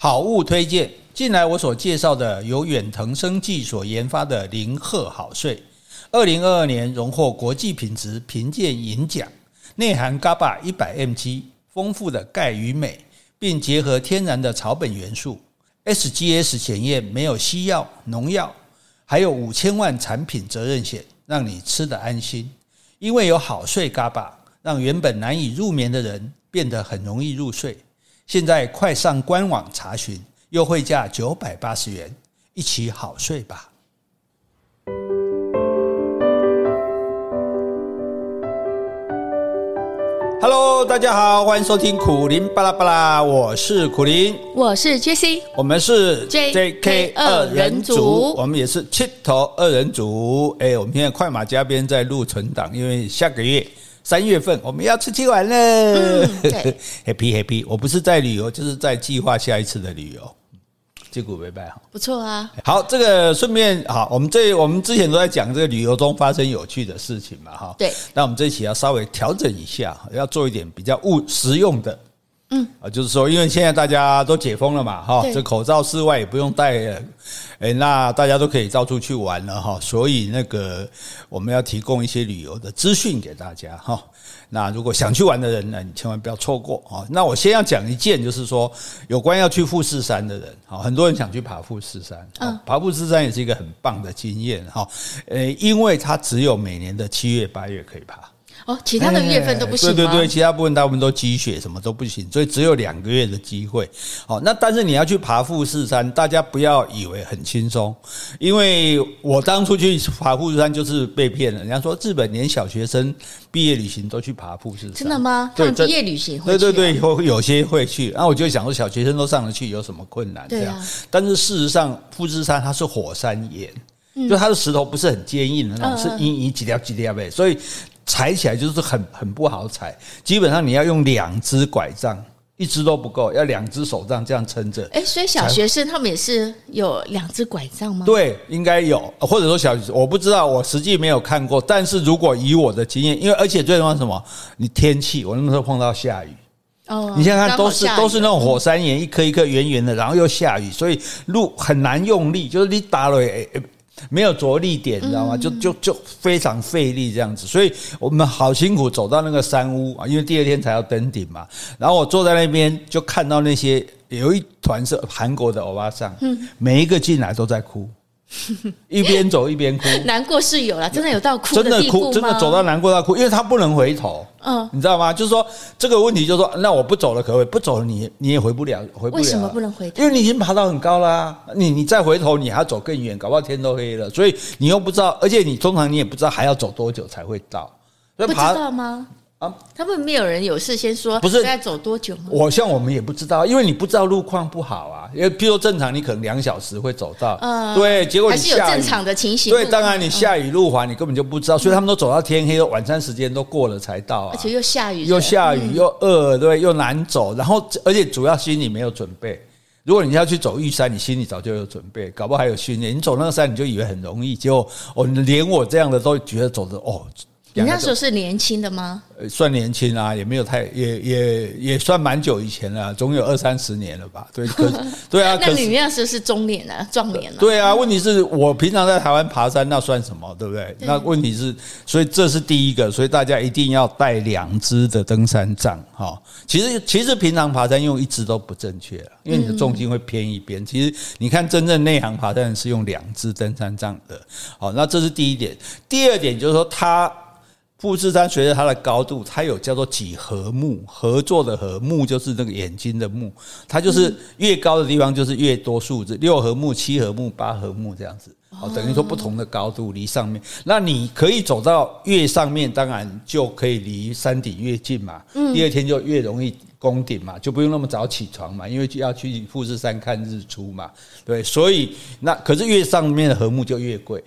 好物推荐，近来我所介绍的由远藤生技所研发的零贺好睡，二零二二年荣获国际品质评鉴银奖，内含 GABA 一百 mg，丰富的钙与镁，并结合天然的草本元素，SGS 检验没有西药、农药，还有五千万产品责任险，让你吃得安心。因为有好睡 GABA，让原本难以入眠的人变得很容易入睡。现在快上官网查询，优惠价九百八十元，一起好睡吧。Hello，大家好，欢迎收听苦林巴拉巴拉，我是苦林，我是 JC，我们是 JK 二人组，我们也是七头二人组。哎，我们现在快马加鞭在录存档，因为下个月。三月份我们要出去玩了，嗯、对，happy happy。我不是在旅游，就是在计划下一次的旅游。结果没办好，不错啊。好，这个顺便好，我们这我们之前都在讲这个旅游中发生有趣的事情嘛，哈。对。那我们这一期要稍微调整一下，要做一点比较务实用的。嗯啊，就是说，因为现在大家都解封了嘛，哈，这口罩室外也不用戴了，诶，那大家都可以到处去玩了哈，所以那个我们要提供一些旅游的资讯给大家哈。那如果想去玩的人呢，你千万不要错过啊。那我先要讲一件，就是说有关要去富士山的人，哈，很多人想去爬富士山，嗯，爬富士山也是一个很棒的经验哈，诶，因为它只有每年的七月八月可以爬。哦，其他的月份都不行。对对对，其他部分大部分都积雪，什么都不行，所以只有两个月的机会。好，那但是你要去爬富士山，大家不要以为很轻松，因为我当初去爬富士山就是被骗了。人家说日本连小学生毕业旅行都去爬富士山，真的吗？对，毕业旅行会去。对对对，有有些会去。然后我就想说，小学生都上得去，有什么困难？对啊。但是事实上，富士山它是火山岩，就它的石头不是很坚硬的那种，是硬硬几条几条呗，所以。踩起来就是很很不好踩，基本上你要用两只拐杖，一只都不够，要两只手杖这样撑着。哎，所以小学生他们也是有两只拐杖吗？对，应该有，或者说小我不知道，我实际没有看过。但是如果以我的经验，因为而且最重要是什么？你天气，我那时候碰到下雨。哦，你想想看，都是都是那种火山岩，一颗一颗圆圆的，然后又下雨，所以路很难用力，就是你打了诶。没有着力点，你知道吗？就就就非常费力这样子，所以我们好辛苦走到那个山屋啊，因为第二天才要登顶嘛。然后我坐在那边，就看到那些有一团是韩国的欧巴桑，每一个进来都在哭。一边走一边哭，难过是有了，真的有到哭，真的哭，真的走到难过到哭，因为他不能回头，嗯，你知道吗？就是说这个问题，就是说，那我不走了可不可以？不走了，你你也回不了，回不了。为什么不能回头？因为你已经爬到很高啦，你你再回头，你还要走更远，搞不好天都黑了。所以你又不知道，而且你通常你也不知道还要走多久才会到，不知道吗？啊，他们没有人有事先说，不是该走多久吗？我像我们也不知道，因为你不知道路况不好啊。因为譬如说正常，你可能两小时会走到，嗯，对，结果还是有正常的情形。对，当然你下雨路滑，你根本就不知道，所以他们都走到天黑，晚餐时间都过了才到啊。而且又下雨，又下雨，又饿，对，又难走。然后，而且主要心里没有准备。如果你要去走玉山，你心里早就有准备，搞不好还有训练。你走那个山，你就以为很容易，结果哦，连我这样的都觉得走的哦。你那时候是年轻的吗？算年轻啊，也没有太，也也也算蛮久以前了，总有二三十年了吧？对，可 对啊。那你那时候是中年了，壮年了。对啊，问题是我平常在台湾爬山，那算什么？对不对？对，那问题是，所以这是第一个，所以大家一定要带两支的登山杖哈。其实其实平常爬山用一支都不正确，因为你的重心会偏一边。其实你看真正内行爬山是用两支登山杖的。好，那这是第一点。第二点就是说它。富士山随着它的高度，它有叫做几何目，合作的合，目就是那个眼睛的目，它就是越高的地方就是越多数字，六合目、七合目、八合目这样子，哦，等于说不同的高度离上面，那你可以走到越上面，当然就可以离山顶越近嘛，第二天就越容易攻顶嘛，就不用那么早起床嘛，因为就要去富士山看日出嘛，对，所以那可是越上面的合木就越贵。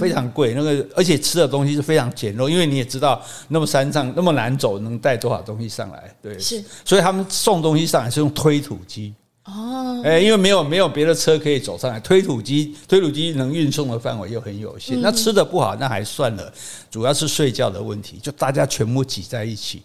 非常贵，那个而且吃的东西是非常简陋，因为你也知道，那么山上那么难走，能带多少东西上来？对，是，所以他们送东西上来是用推土机。哦，哎，因为没有没有别的车可以走上来，推土机推土机能运送的范围又很有限，那吃的不好那还算了，主要是睡觉的问题，就大家全部挤在一起。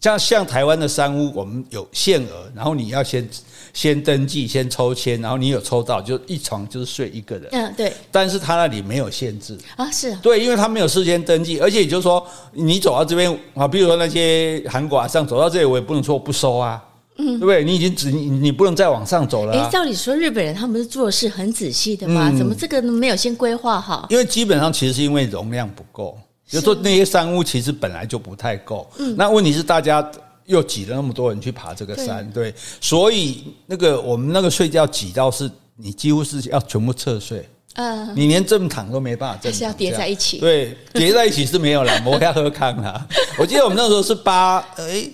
像像台湾的山屋，我们有限额，然后你要先先登记，先抽签，然后你有抽到，就一床就是睡一个人。嗯，对。但是他那里没有限制啊，是啊。对，因为他没有事先登记，而且也就是说，你走到这边啊，比如说那些韩国啊，上走到这里，我也不能说我不收啊，嗯，对不对？你已经只你你不能再往上走了。啊。哎，照理说日本人他们是做事很仔细的嘛，嗯，怎么这个没有先规划好？因为基本上其实是因为容量不够，就说那些商务其实本来就不太够。嗯，那问题是大家。又挤了那么多人去爬这个山，对，所以那个我们那个睡觉挤到是，你几乎是要全部侧睡，嗯，你连正躺都没办法正躺，是要叠在一起，对，叠在一起是没有了，我要喝康啊。我记得我们那时候是八，哎，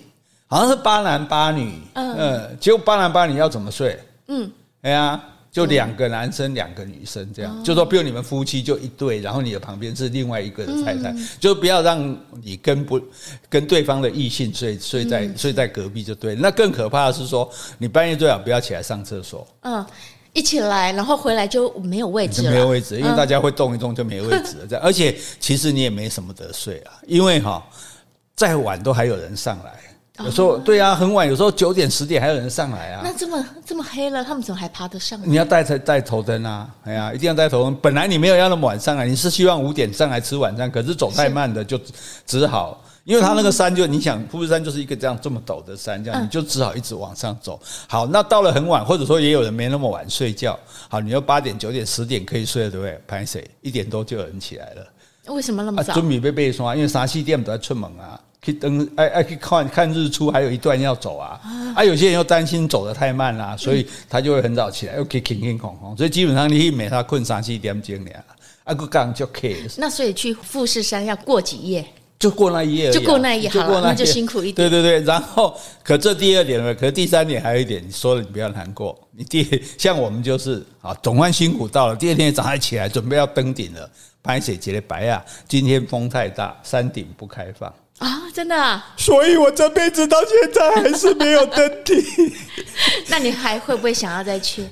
好像是八男八女，嗯，结果八男八女要怎么睡？嗯，哎呀。就两个男生，两个女生，这样，就说比如你们夫妻就一对，然后你的旁边是另外一个的太太，就不要让你跟不跟对方的异性睡睡在睡在隔壁就对。那更可怕的是说，你半夜最好不要起来上厕所。嗯，一起来，然后回来就没有位置了，没有位置，因为大家会动一动就没位置了。这样，而且其实你也没什么得睡啊，因为哈，再晚都还有人上来。有时候对啊，很晚，有时候九点十点还有人上来啊。那这么这么黑了，他们怎么还爬得上来？你要带带头灯啊！哎呀，一定要带头灯。本来你没有要那么晚上来，你是希望五点上来吃晚餐，可是走太慢的就只好，因为他那个山就你想富士山就是一个这样这么陡的山，这样你就只好一直往上走。好，那到了很晚，或者说也有人没那么晚睡觉，好，你要八点九点十点可以睡了，对不对？拍谁？一点多就有人起来了。为什么那么早？准备被被刷，因为沙溪店都在出门啊。去登哎哎，去看看日出，还有一段要走啊！啊，有些人又担心走得太慢啦，所以他就会很早起来，又可以轻轻空空。所以基本上你一每他困三四点钟了，啊个刚就可以。那所以去富士山要过几夜？就过那一夜，就过那一夜，好了，那就辛苦一点。对对对，然后可这第二点呢？可第三点还有一点，你说了你不要难过。你第像我们就是啊，总算辛苦到了，第二天早上起来准备要登顶了，拍水结的白啊，今天风太大，山顶不开放。啊，真的啊！所以我这辈子到现在还是没有登顶。那你还会不会想要再去？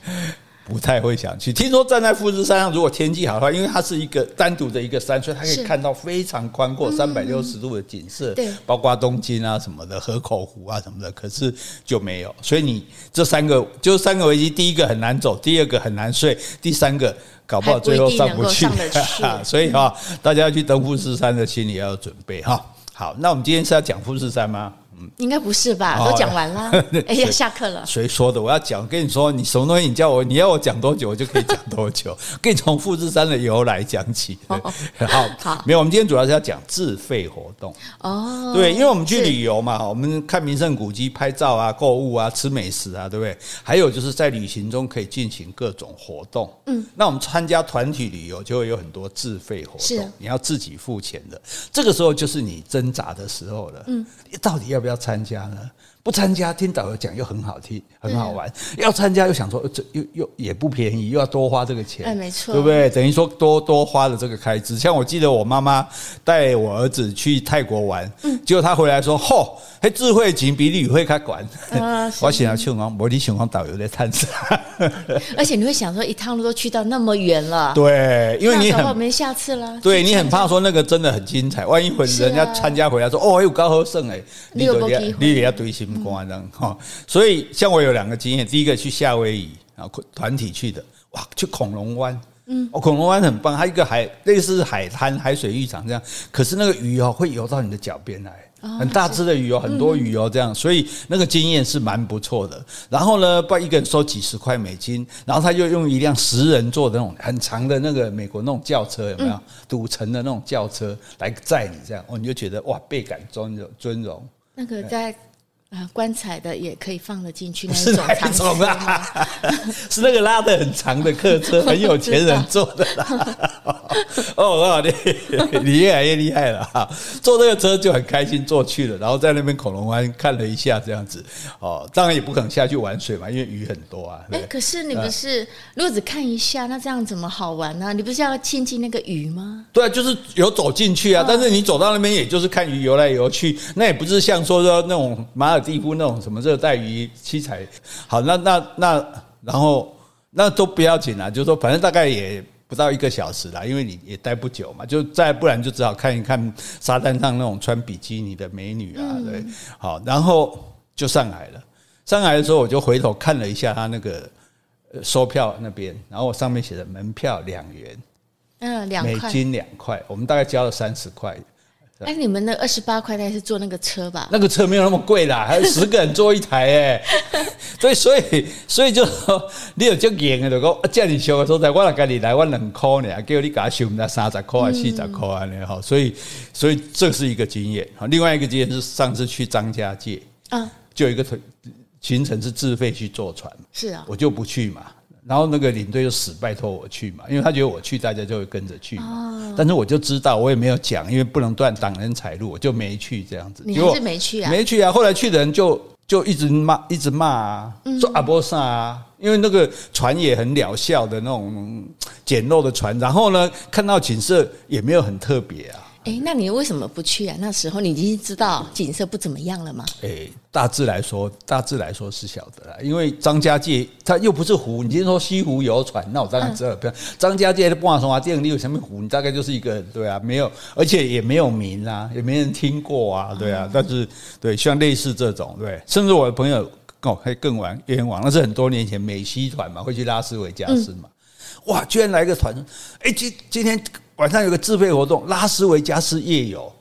不太会想去。听说站在富士山上，如果天气好的话，因为它是一个单独的一个山，所以它可以看到非常宽阔、三百六十度的景色，对，包括东京啊什么的、河口湖啊什么的。可是就没有，所以你这三个就三个危机：第一个很难走，第二个很难睡，第三个搞不好最后上不去。所以啊，大家要去登富士山的心理要有准备哈。好，那我们今天是要讲富士山吗？嗯，应该不是吧？都讲完了，哎呀，下课了。谁说的？我要讲，跟你说，你什么东西？你叫我，你要我讲多久，我就可以讲多久。跟你从富士山的由来讲起。好好，没有，我们今天主要是要讲自费活动。哦，对，因为我们去旅游嘛，我们看名胜古迹、拍照啊、购物啊、吃美食啊，对不对？还有就是在旅行中可以进行各种活动。嗯，那我们参加团体旅游就会有很多自费活动，你要自己付钱的。这个时候就是你挣扎的时候了。嗯，到底要不要参加了？不参加，听导游讲又很好听，很好玩；要参加又想说，这又又也不便宜，又要多花这个钱，哎，没错，对不对？等于说多多花了这个开支。像我记得我妈妈带我儿子去泰国玩，结果他回来说：“嚯，嘿，智慧型比旅会开管。”我想要去讲，我你喜欢导游在探查，而且你会想说，一趟路都去到那么远了，对，因为你很没下次了，对你很怕说那个真的很精彩，万一回人家参加回来说：“哦，有高和胜哎，你都要你也要堆心。”关这样哈，所以像我有两个经验，第一个去夏威夷，然后团体去的，哇，去恐龙湾，嗯，哦，恐龙湾很棒，它一个海类似海滩、海水浴场这样，可是那个鱼哦会游到你的脚边来，很大只的鱼哦，很多鱼哦这样，所以那个经验是蛮不错的。然后呢，不一个人收几十块美金，然后他就用一辆十人座的那种很长的那个美国那种轿车，有没有？赌城的那种轿车来载你这样，哦，你就觉得哇，倍感尊荣尊荣。那个在。啊，棺材的也可以放得进去那种 是那个拉的很长的客车，很有钱人坐的啦。哦，你你越来越厉害了哈！坐这个车就很开心，坐去了，然后在那边恐龙湾看了一下，这样子哦，当然也不可能下去玩水嘛，因为鱼很多啊。哎，可是你不是如果只看一下，那这样怎么好玩呢？你不是要亲近那个鱼吗？对啊，就是有走进去啊，但是你走到那边，也就是看鱼游来游去，那也不是像说说那种马尔地夫那种什么热带鱼七彩，好，那那那然后那都不要紧啦，就是说反正大概也不到一个小时啦，因为你也待不久嘛，就再不然就只好看一看沙滩上那种穿比基尼的美女啊，对，好，然后就上来了。上来的时候我就回头看了一下他那个收票那边，然后我上面写的门票两元，嗯，两美金两块，我们大概交了三十块。哎，你们那二十八块，大概是坐那个车吧？那个车没有那么贵啦，还有 十个人坐一台哎，所以所以所以就说你有这严的，就讲啊，叫你修的时候，在我来跟你来，我两块呢，叫你给他修那三十块还是四十块啊？呢哈，所以所以这是一个经验。另外一个经验是上次去张家界啊，就有一个团行程是自费去坐船，是啊，我就不去嘛。然后那个领队就死拜托我去嘛，因为他觉得我去，大家就会跟着去嘛。但是我就知道，我也没有讲，因为不能断挡人财路，我就没去这样子。你还是没去啊？没去啊！后来去的人就就一直骂，一直骂啊，说阿波萨啊，因为那个船也很渺小的那种简陋的船，然后呢，看到景色也没有很特别啊。哎，那你为什么不去啊？那时候你已经知道景色不怎么样了吗？哎，大致来说，大致来说是晓得啦。因为张家界它又不是湖，你今天说西湖游船，那我当然知道。不要张家界的半松花电影里有什么湖？你大概就是一个对啊，没有，而且也没有名啊，也没人听过啊，对啊。但是对，像类似这种，对，甚至我的朋友哦，还更晚冤枉，那是很多年前美西团嘛，会去拉斯维加斯嘛。哇，居然来个团，哎，今今天。晚上有个自费活动，拉斯维加斯夜游。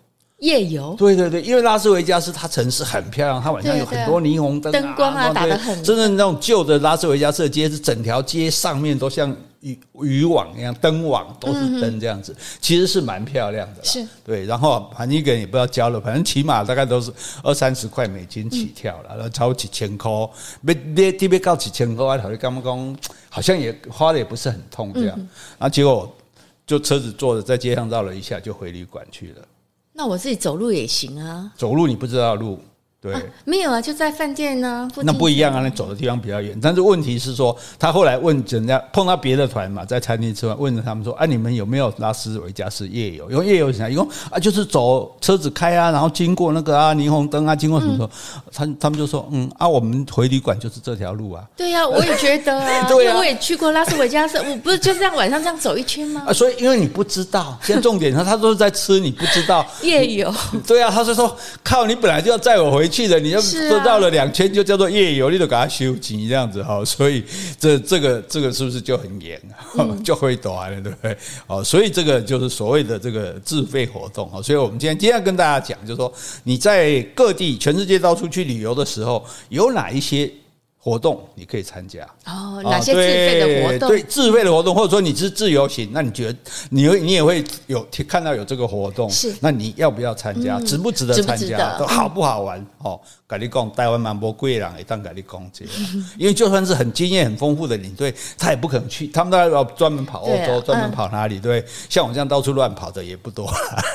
夜游，对对对，因为拉斯维加斯它城市很漂亮，它晚上有很多霓虹灯、灯光啊，打的很。真的那种旧的拉斯维加斯的街，是整条街上面都像渔渔网一样，灯网都是灯这样子，其实是蛮漂亮的。是，对。然后反正一个人也不要交了，反正起码大概都是二三十块美金起跳了，然后超几千块，别别特别高几千块，好像刚刚好像也花的也不是很痛这样，然后结果。就车子坐着在街上绕了一下，就回旅馆去了。那我自己走路也行啊。走路你不知道路。对、啊，没有啊，就在饭店呢。那不一样啊，那走的地方比较远。但是问题是说，他后来问人家碰到别的团嘛，在餐厅吃饭，问了他们说：“哎、啊，你们有没有拉斯维加斯夜游？因为夜游什么？一共啊，就是走车子开啊，然后经过那个啊霓虹灯啊，经过什么时候？他、嗯、他们就说：嗯啊，我们回旅馆就是这条路啊。对呀、啊，我也觉得啊，对啊，我也去过拉斯维加斯，我不是就这样晚上这样走一圈吗？啊，所以因为你不知道，现在重点他他都是在吃，你不知道 夜游。对啊，他是说靠，你本来就要载我回去了，你要。是。绕了两圈就叫做夜游，你都给他修钱这样子哈，所以这这个这个是不是就很严啊？就会短了，对不对？哦，所以这个就是所谓的这个自费活动啊。所以我们今天今天要跟大家讲，就是说你在各地全世界到处去旅游的时候，有哪一些？活动你可以参加哦，哪些自费的活动？对，自费的活动，或者说你是自由行，那你觉得你会你也会有看到有这个活动，是那你要不要参加？值不值得参加？都好不好玩？哦，跟你讲，台湾蛮多贵人，也当跟你讲这样，因为就算是很经验很丰富的领队，他也不可能去，他们都要专门跑欧洲，专门跑哪里？对，像我这样到处乱跑的也不多。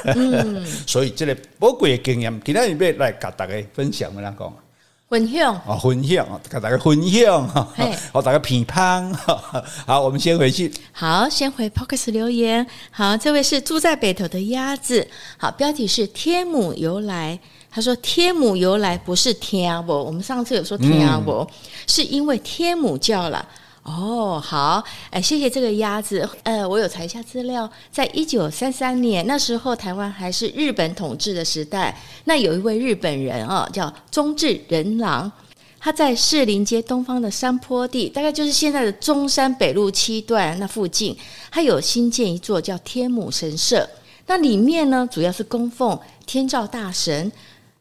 嗯，所以这个宝贵的经验，今天你要来跟大家分享，我来讲。分享啊，分享啊，跟大家分享哈，好，大家评判。好，我们先回去。好，先回 Podcast 留言。好，这位是住在北头的鸭子。好，标题是天母由来。他说天母由来不是天母，我们上次有说天母，是因为天母教了。哦，好，哎，谢谢这个鸭子。呃，我有查一下资料，在一九三三年那时候，台湾还是日本统治的时代。那有一位日本人啊、叫中志仁郎，他在士林街东方的山坡地，大概就是现在的中山北路七段那附近，他有新建一座叫天母神社。那里面呢，主要是供奉天照大神。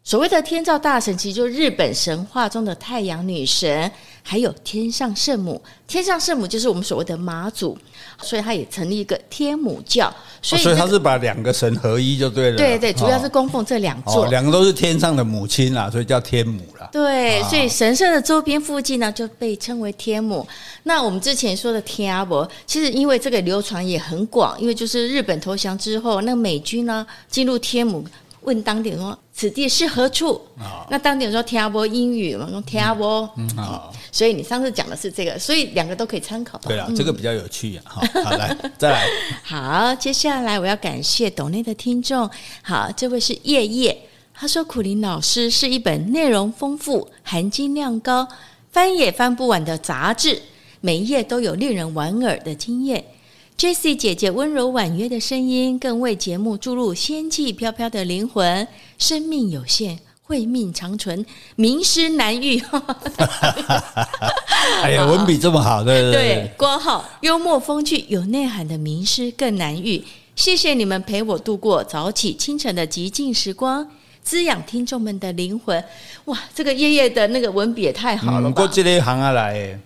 所谓的天照大神，其实就是日本神话中的太阳女神。还有天上圣母，天上圣母就是我们所谓的妈祖，所以他也成立一个天母教。所以、这个哦，所以他是把两个神合一就对了。对对，主要是供奉这两座，哦哦，两个都是天上的母亲啦，所以叫天母啦。对，所以神社的周边附近呢，就被称为天母。那我们之前说的天阿伯，其实因为这个流传也很广，因为就是日本投降之后，那美军呢进入天母。问当地人说：“此地是何处？”哦、那当地人说：“听不懂英语嘛，用听不懂。嗯”好，所以你上次讲的是这个，所以两个都可以参考。对了，嗯、这个比较有趣啊。好，好来再来。好，接下来我要感谢斗内的听众。好，这位是叶叶，他说：“苦林老师是一本内容丰富、含金量高、翻也翻不完的杂志，每一页都有令人莞尔的经验。” Jessie 姐姐温柔婉约的声音，更为节目注入仙气飘飘的灵魂。生命有限，慧命长存，名师难遇。哎呀，文笔这么好，对对对。对，括号幽默风趣、有内涵的名师更难遇。谢谢你们陪我度过早起清晨的极静时光，滋养听众们的灵魂。哇，这个叶叶的那个文笔也太好了吧！不过这类行啊来。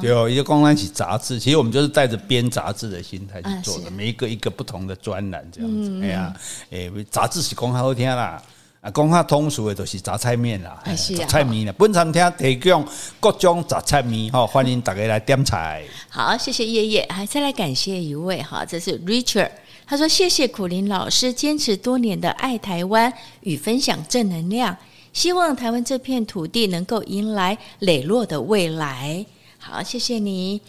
对哦，一个光光起杂志，其实我们就是带着编杂志的心态去做的，每一个一个不同的专栏这样子。哎呀，哎，杂志是讲好听啦，啊，讲较通俗的都是杂菜面啦，杂菜面啦。本餐厅提供各种杂菜面哈，欢迎大家来点菜。好，谢谢叶叶，还再来感谢一位哈，这是 Richard，他说谢谢苦林老师坚持多年的爱台湾与分享正能量，希望台湾这片土地能够迎来磊落的未来。好，谢谢你。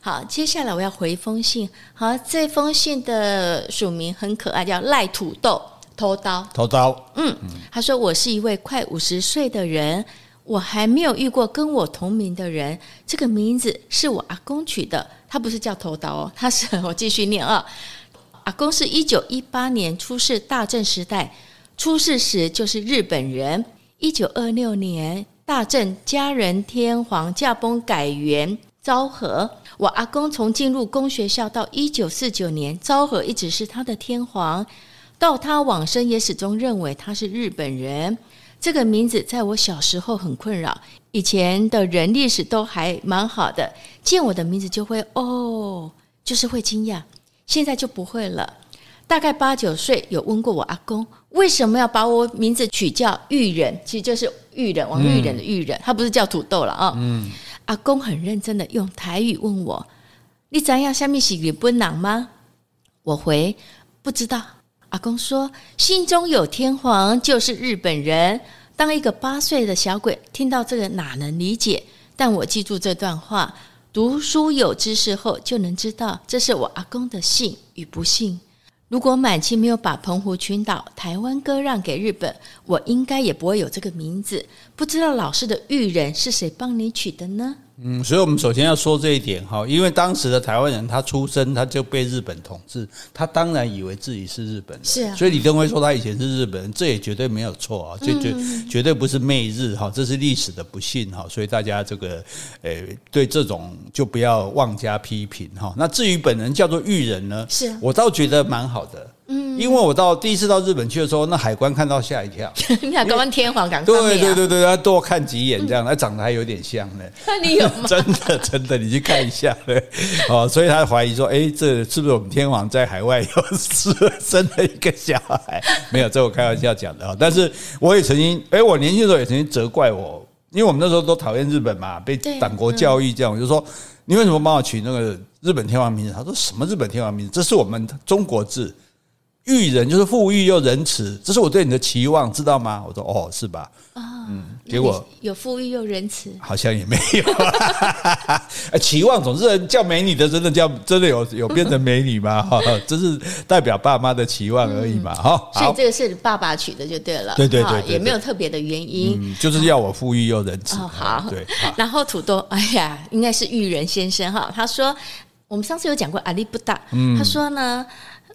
好，接下来我要回一封信。好，这封信的署名很可爱，叫赖土豆偷刀。偷刀。嗯，他说我是一位快五十岁的人，我还没有遇过跟我同名的人。这个名字是我阿公取的，他不是叫偷刀哦，他是我继续念啊。阿公是一九一八年出世，大正时代出世时就是日本人。一九二六年。大正嘉仁天皇驾崩改元昭和，我阿公从进入公学校到一九四九年，昭和一直是他的天皇，到他往生也始终认为他是日本人。这个名字在我小时候很困扰，以前的人历史都还蛮好的，见我的名字就会哦，就是会惊讶，现在就不会了。大概八九岁有问过我阿公，为什么要把我名字取叫玉人？其实就是玉人，王玉人的玉人，嗯、他不是叫土豆了啊。嗯、阿公很认真的用台语问我：“你知要下面是日本人吗？”我回：“不知道。”阿公说：“心中有天皇就是日本人。”当一个八岁的小鬼听到这个哪能理解？但我记住这段话，读书有知识后就能知道，这是我阿公的幸与不幸。如果满清没有把澎湖群岛、台湾割让给日本，我应该也不会有这个名字。不知道老师的玉人是谁帮你取的呢？嗯，所以我们首先要说这一点哈，因为当时的台湾人他出生他就被日本统治，他当然以为自己是日本人，是啊。所以李登辉说他以前是日本人，这也绝对没有错啊，这绝绝对不是媚日哈，这是历史的不幸哈。所以大家这个诶对这种就不要妄加批评哈。那至于本人叫做玉人呢，是我倒觉得蛮好的。嗯，因为我到第一次到日本去的时候，那海关看到吓一跳。你看，刚刚天皇赶对对对对，要多看几眼，这样，他长得还有点像呢。那你有吗？真的真的，你去看一下。对，哦，所以他怀疑说，哎，这是不是我们天皇在海外又生生了一个小孩？没有，这我开玩笑讲的啊。但是我也曾经，哎，我年轻的时候也曾经责怪我，因为我们那时候都讨厌日本嘛，被党国教育这样，我就说，你为什么帮我取那个日本天皇名字？他说什么日本天皇名字？这是我们中国字。裕人就是富裕又仁慈，这是我对你的期望，知道吗？我说哦，是吧？哦、嗯，结果有富裕又仁慈，好像也没有。期望总是叫美女的，真的叫真的有有变成美女吗？哈，这是代表爸妈的期望而已嘛。哈、嗯，所以这个是爸爸取的就对了。对对对，也没有特别的原因，嗯，就是要我富裕又仁慈。哦，好，对。然后土豆，哎呀，应该是育人先生哈。他说，我们上次有讲过阿里不达，他说呢。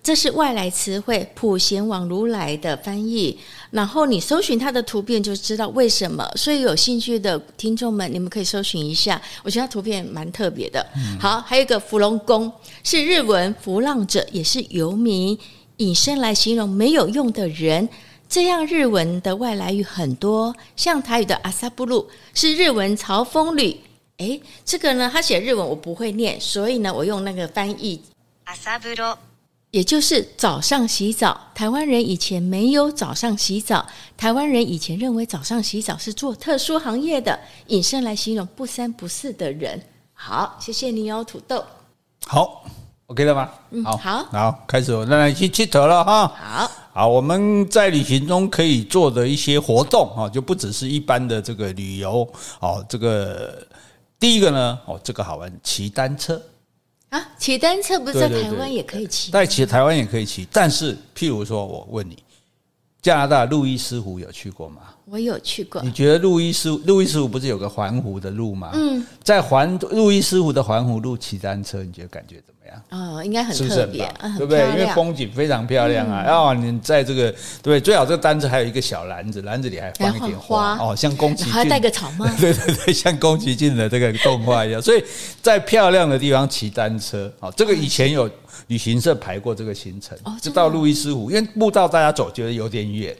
这是外来词汇，普贤王如来的翻译。然后你搜寻它的图片，就知道为什么。所以有兴趣的听众们，你们可以搜寻一下。我觉得它图片蛮特别的。好，还有一个芙蓉宫，是日文浮浪者，也是游民，引申来形容没有用的人。这样日文的外来语很多，像台语的阿萨布鲁是日文朝风旅。诶，这个呢，他写日文我不会念，所以呢，我用那个翻译阿萨布鲁。也就是早上洗澡，台湾人以前没有早上洗澡。台湾人以前认为早上洗澡是做特殊行业的，引申来形容不三不四的人。好，谢谢你哦，土豆。好，OK 了吗？嗯，好，好，开始我们来去剃头了哈。好，好，我们在旅行中可以做的一些活动啊，就不只是一般的这个旅游哦。这个第一个呢，哦，这个好玩，骑单车。啊，骑单车不是在台湾也可以骑？在骑台湾也可以骑，但是譬如说我问你，加拿大路易斯湖有去过吗？我有去过。你觉得路易斯路易斯湖不是有个环湖的路吗？嗯，在环路易斯湖的环湖路骑单车，你觉得感觉怎么样？哦，应该很特别，对不对？因为风景非常漂亮啊。然后你在这个对，最好这个单车还有一个小篮子，篮子里还放一点花哦，像宫崎骏还带个草帽，对对对，像宫崎骏的这个动画一样。所以在漂亮的地方骑单车，哦，这个以前有。旅行社排过这个行程，就到路易斯湖，因为步道大家走觉得有点远，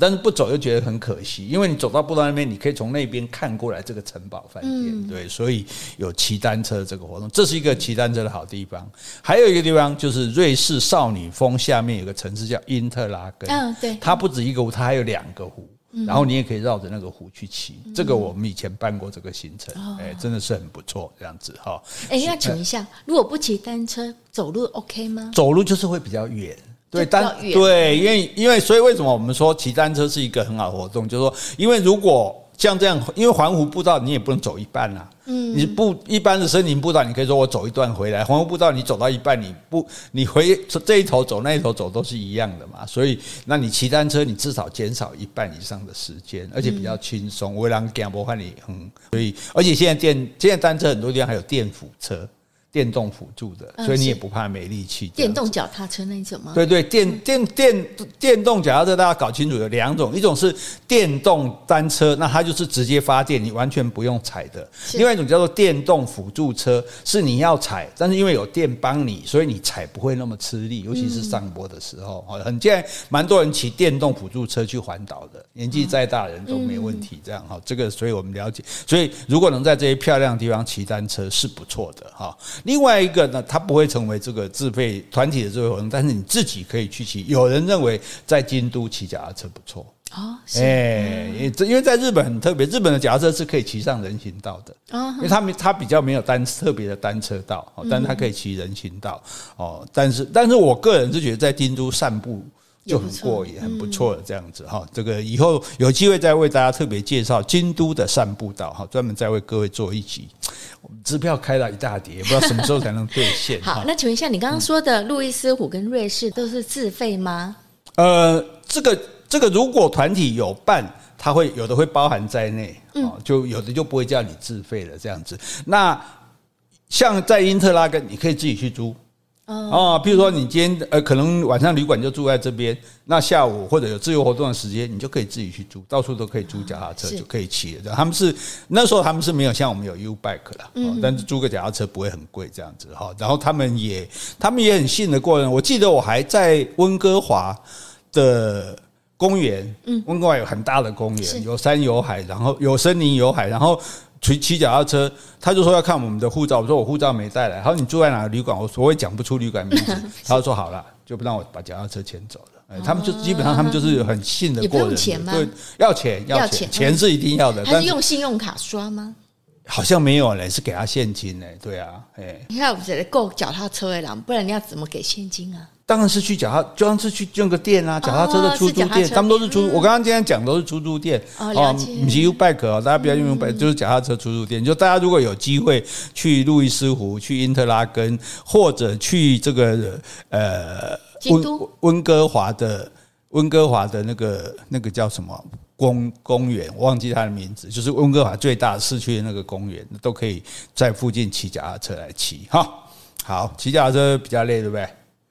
但是不走又觉得很可惜，因为你走到步道那边，你可以从那边看过来这个城堡饭店，对，所以有骑单车这个活动，这是一个骑单车的好地方。还有一个地方就是瑞士少女峰下面有个城市叫因特拉根，嗯，对，它不止一个湖，它还有两个湖。然后你也可以绕着那个湖去骑，这个我们以前办过这个行程，哎，真的是很不错，这样子哈。哎，那请问一下，如果不骑单车，走路 OK 吗？走路就是会比较远，对，单对，因为因为所以为什么我们说骑单车是一个很好的活动，就是说，因为如果。像这样，因为环湖步道你也不能走一半呐。嗯，你不一般的森林步道，你可以说我走一段回来。环湖步道你走到一半，你不你回这一头走那一头走都是一样的嘛。所以，那你骑单车，你至少减少一半以上的时间，而且比较轻松。为了让脚不换你，嗯，所以而且现在电现在单车很多地方还有电辅车。电动辅助的，所以你也不怕没力气。电动脚踏车那种吗？对对，电电电电动脚踏车，大家搞清楚有两种，一种是电动单车，那它就是直接发电，你完全不用踩的；另外一种叫做电动辅助车，是你要踩，但是因为有电帮你，所以你踩不会那么吃力，尤其是上坡的时候。很现在蛮多人骑电动辅助车去环岛的，年纪再大人都没问题。这样哈，这个所以我们了解，所以如果能在这些漂亮的地方骑单车是不错的哈。另外一个呢，它不会成为这个自费团体的自费活动，但是你自己可以去骑。有人认为在京都骑脚踏车不错哦，哎，因为在日本很特别，日本的脚踏车是可以骑上人行道的哦，因为他们他比较没有单特别的单车道，但是他可以骑人行道哦。但是，但是我个人是觉得在京都散步。就很过瘾，很不错的这样子哈。这个以后有机会再为大家特别介绍京都的散步道哈，专门再为各位做一集。我们支票开了一大叠，也不知道什么时候才能兑现。好，那请问一下，你刚刚说的路易斯湖跟瑞士都是自费吗？呃，这个这个如果团体有办，它会有的会包含在内，哦就有的就不会叫你自费了这样子。那像在因特拉根，你可以自己去租。哦，比如说你今天呃，可能晚上旅馆就住在这边，那下午或者有自由活动的时间，你就可以自己去租，到处都可以租脚踏车，就可以骑了。他们是那时候他们是没有像我们有 U bike 了，但是租个脚踏车不会很贵这样子哈。然后他们也他们也很信得过人。我记得我还在温哥华的公园，嗯，温哥华有很大的公园，有山有海，然后有森林有海，然后。骑骑脚踏车，他就说要看我们的护照。我说我护照没带来。他说你住在哪个旅馆？我说我也讲不出旅馆名字。他就说好了，就不让我把脚踏车牵走了。他们就基本上他们就是很信得过人。不钱吗？对，要钱要钱，钱是一定要的。他是用信用卡刷吗？好像没有嘞，是给他现金嘞。对啊，哎，你看我觉得够脚踏车的人，不然你要怎么给现金啊？当然是去脚踏，就像是去用个店啊，脚踏车的出租店，他们都是出。我刚刚今天讲都是出租店哦，不是 U-bike 啊，大家不要用 U-bike，就是脚踏车出租店。就大家如果有机会去路易斯湖、去因特拉根，或者去这个呃温温哥华的温哥华的那个那个叫什么公公园，我忘记它的名字，就是温哥华最大市区的那个公园，都可以在附近骑脚踏车来骑哈。好，骑脚踏车比较累，对不对？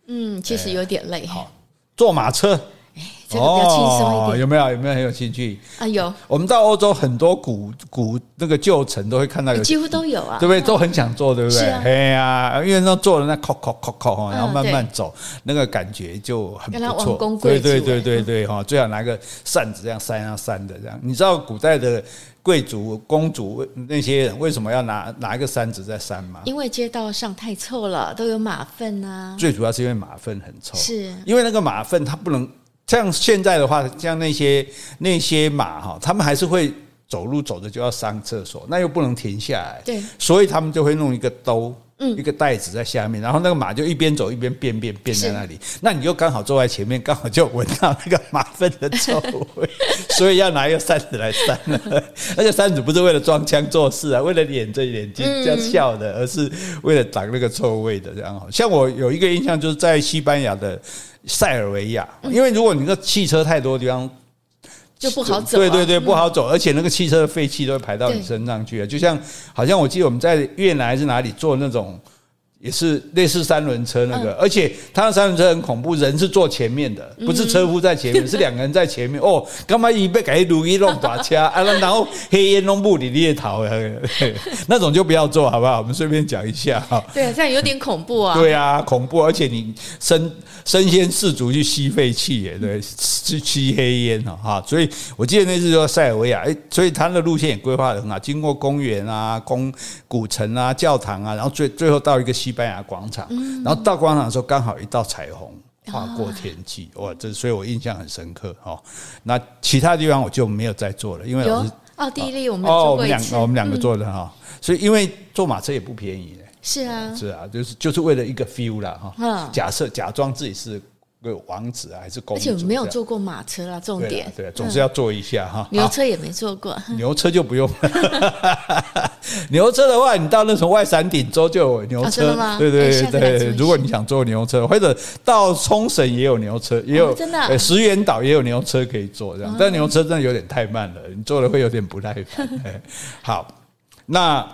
嗯，其实有点累。好，坐马车，哎，这个比较轻松一点。有没有？有没有很有兴趣？啊，有。我们到欧洲很多古古那个旧城都会看到有，几乎都有啊，对不对？都很想坐，对不对？哎呀，因为那坐了那靠靠靠靠，然后慢慢走，那个感觉就很不错。对对对对对哈，最好拿个扇子这样扇啊扇的这样。你知道古代的。贵族、公主那些人为什么要拿拿一个扇子在扇吗？因为街道上太臭了，都有马粪啊。最主要是因为马粪很臭，是因为那个马粪它不能像现在的话，像那些那些马哈，他们还是会走路走着就要上厕所，那又不能停下来，对，所以他们就会弄一个兜。嗯，一个袋子在下面，然后那个马就一边走一边便便便在那里，那你就刚好坐在前面，刚好就闻到那个马粪的臭味，所以要拿一个扇子来扇。而且扇子不是为了装腔作势啊，为了掩着眼睛这样笑的，而是为了挡那个臭味的。这样，像我有一个印象，就是在西班牙的塞尔维亚，因为如果你个汽车太多的地方。就不好走，对对对，不好走，而且那个汽车的废气都会排到你身上去，就像好像我记得我们在越南还是哪里坐那种。也是类似三轮车那个，而且他的三轮车很恐怖，人是坐前面的，不是车夫在前面，是两个人在前面。哦，干嘛一被改路一弄把掐啊？然后黑烟弄不里猎逃，那种就不要做好不好？我们顺便讲一下哈。对，这样有点恐怖啊。对啊，恐怖，而且你身身先士卒去吸废气耶，对，去吸黑烟哈。所以我记得那次说塞尔维亚，哎，所以他的路线也规划的很好，经过公园啊、公古城啊、教堂啊，然后最最后到一个西。班牙广场，然后到广场的时候，刚好一道彩虹跨过天际，哇！这所以我印象很深刻哦。那其他地方我就没有再做了，因为奥地利，我们哦，我们两个我们两个做的哈。所以因为坐马车也不便宜嘞，是啊，是啊，就是就是为了一个 feel 啦哈。假设假装自己是。个王子啊，还是公主？而且我没有坐过马车啦，重点对，总是要坐一下哈。牛车也没坐过，牛车就不用。牛车的话，你到那种外山顶州就有牛车，对对对。如果你想坐牛车，或者到冲绳也有牛车，也有真的。石垣岛也有牛车可以坐，这样。但牛车真的有点太慢了，你坐了会有点不耐烦。好，那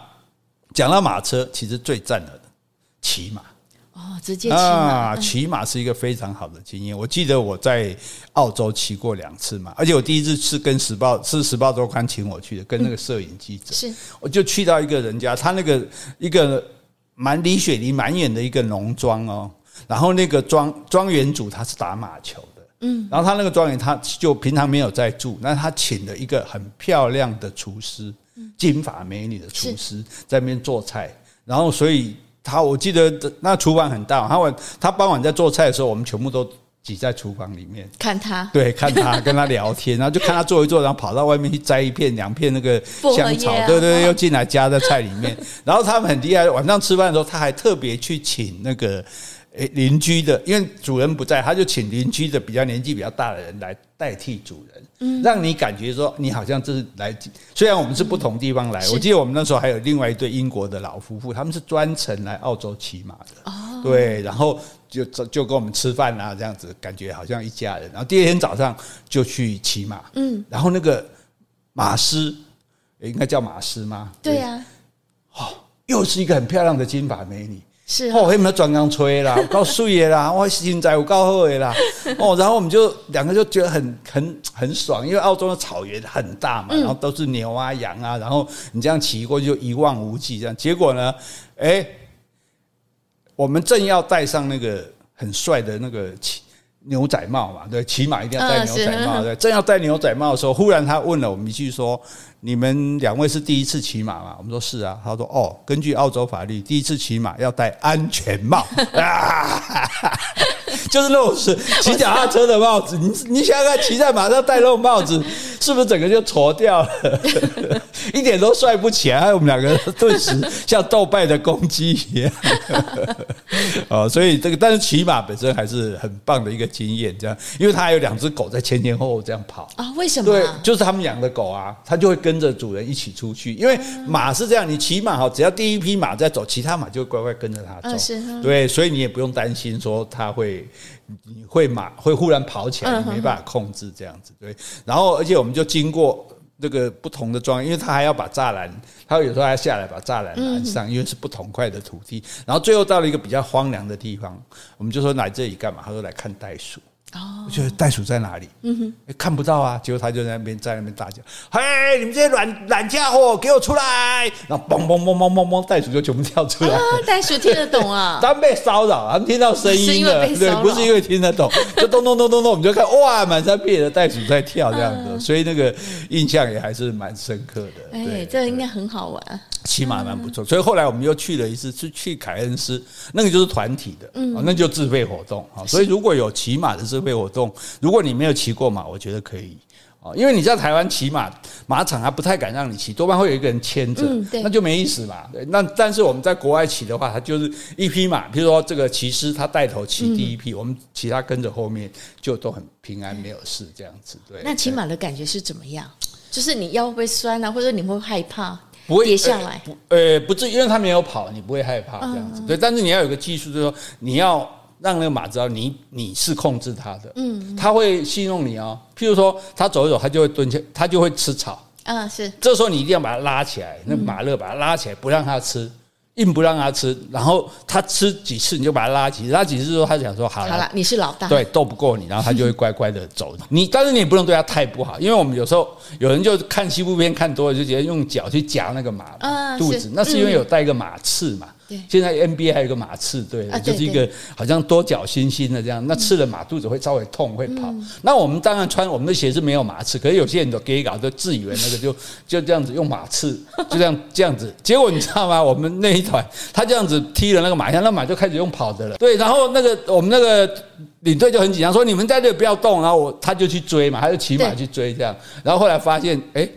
讲到马车，其实最赞的骑马。哦，直接骑马啊，骑马是一个非常好的经验。我记得我在澳洲骑过两次嘛，而且我第一次是跟时报是时报周刊请我去的，跟那个摄影记者。是，我就去到一个人家，他那个一个蛮离雪梨蛮远的一个农庄哦，然后那个庄庄园主他是打马球的，嗯，然后他那个庄园他就平常没有在住，那他请了一个很漂亮的厨师，金发美女的厨师在那边做菜，然后所以。他我记得那厨房很大，他晚他傍晚在做菜的时候，我们全部都挤在厨房里面看他，对，看他跟他聊天，然后就看他做一做，然后跑到外面去摘一片两片那个香草，对对对，又进来加在菜里面。然后他们很厉害，晚上吃饭的时候，他还特别去请那个。诶，邻居的，因为主人不在，他就请邻居的比较年纪比较大的人来代替主人，嗯，让你感觉说你好像这是来。虽然我们是不同地方来，我记得我们那时候还有另外一对英国的老夫妇，他们是专程来澳洲骑马的，哦，对，然后就就跟我们吃饭啊，这样子感觉好像一家人。然后第二天早上就去骑马，嗯，然后那个马师，应该叫马师吗？对呀，哦，又是一个很漂亮的金发美女。是哦，还没有转刚吹啦？够碎的啦，我身材有够好的啦。哦，然后我们就两个就觉得很很很爽，因为澳洲的草原很大嘛，然后都是牛啊羊啊，然后你这样骑过去就一望无际，这样。结果呢，哎，我们正要带上那个很帅的那个骑牛仔帽嘛，对，骑马一定要戴牛仔帽，对。正要戴牛仔帽的时候，忽然他问了我们一句说。你们两位是第一次骑马吗？我们说是啊。他说：“哦，根据澳洲法律，第一次骑马要戴安全帽啊，就是那种是骑脚踏车的帽子。你你想想看，骑在马上戴那种帽子，是不是整个就矬掉了？一点都帅不起来。我们两个顿时像斗败的公鸡一样。哦，所以这个，但是骑马本身还是很棒的一个经验。这样，因为他还有两只狗在前前后后这样跑啊。为什么？对，就是他们养的狗啊，它就会跟。跟着主人一起出去，因为马是这样，你骑马哈，只要第一匹马在走，其他马就乖乖跟着它走。对，所以你也不用担心说它会，你会马会忽然跑起来，你没办法控制这样子。对，然后而且我们就经过这个不同的庄，因为他还要把栅栏，他有时候还要下来把栅栏拦上，因为是不同块的土地。然后最后到了一个比较荒凉的地方，我们就说来这里干嘛？他说来看袋鼠。哦，我觉得袋鼠在哪里？嗯哼，看不到啊。结果他就在那边在那边大叫：“嘿，你们这些懒懒家伙，给我出来！”然后嘣嘣嘣嘣嘣嘣，袋鼠就全部跳出来。袋鼠听得懂啊？他们被骚扰，他们听到声音了，对，不是因为听得懂，就咚咚咚咚咚，我们就看哇，满山遍野的袋鼠在跳这样子，所以那个印象也还是蛮深刻的。哎，这应该很好玩。骑马蛮不错，所以后来我们又去了一次，是去凯恩斯，那个就是团体的，嗯，那就自费活动啊。所以如果有骑马的自费活动，如果你没有骑过马，我觉得可以啊，因为你在台湾骑马，马场还不太敢让你骑，多半会有一个人牵着，那就没意思嘛。对，那但是我们在国外骑的话，它就是一匹马，比如说这个骑师他带头骑第一匹，我们其他跟着后面就都很平安没有事这样子。对，那骑马的感觉是怎么样？就是你腰会酸啊，或者你会害怕？不会跌下来，不，呃，不至于，因为他没有跑，你不会害怕这样子。对，但是你要有个技术，就是说你要让那个马知道你你是控制它的，嗯，它会信用你哦。譬如说，它走一走，它就会蹲下，它就会吃草，嗯，是。这时候你一定要把它拉起来，那马勒把它拉起来，不让它吃。硬不让他吃，然后他吃几次你就把他拉起，拉几次之后他就想说好了，好了，你是老大，对，斗不过你，然后他就会乖乖的走。你但是你也不能对他太不好，因为我们有时候有人就看西部片看多了，就觉得用脚去夹那个马肚子，那是因为有带一个马刺嘛。现在 NBA 还有一个马刺队，就是一个好像多脚猩猩的这样，那刺了马肚子会稍微痛会跑。那我们当然穿我们的鞋是没有马刺，可是有些人都给搞，都自以为那个就 就这样子用马刺，就这样这样子。结果你知道吗？我们那一团他这样子踢了那个马，像那马就开始用跑的了。对，然后那个我们那个领队就很紧张，说你们在这里不要动，然后我他就去追嘛，他就骑马去追这样。然后后来发现，哎，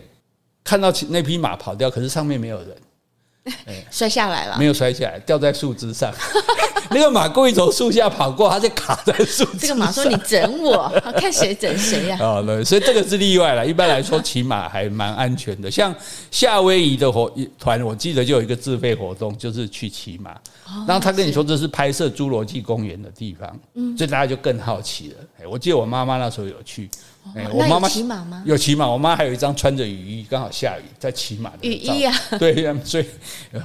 看到那匹马跑掉，可是上面没有人。摔下来了，没有摔下来，掉在树枝上。那个马故意从树下跑过，它就卡在树枝上。这个马说：“你整我，看谁整谁呀？”啊，对，所以这个是例外了。一般来说，骑马还蛮安全的。像夏威夷的活团，我记得就有一个自费活动，就是去骑马。然后他跟你说这是拍摄《侏罗纪公园》的地方，所以大家就更好奇了。我记得我妈妈那时候有去。哎，我妈妈骑马吗？有骑马，我妈还有一张穿着雨衣，刚好下雨在骑马的雨衣啊。对，所以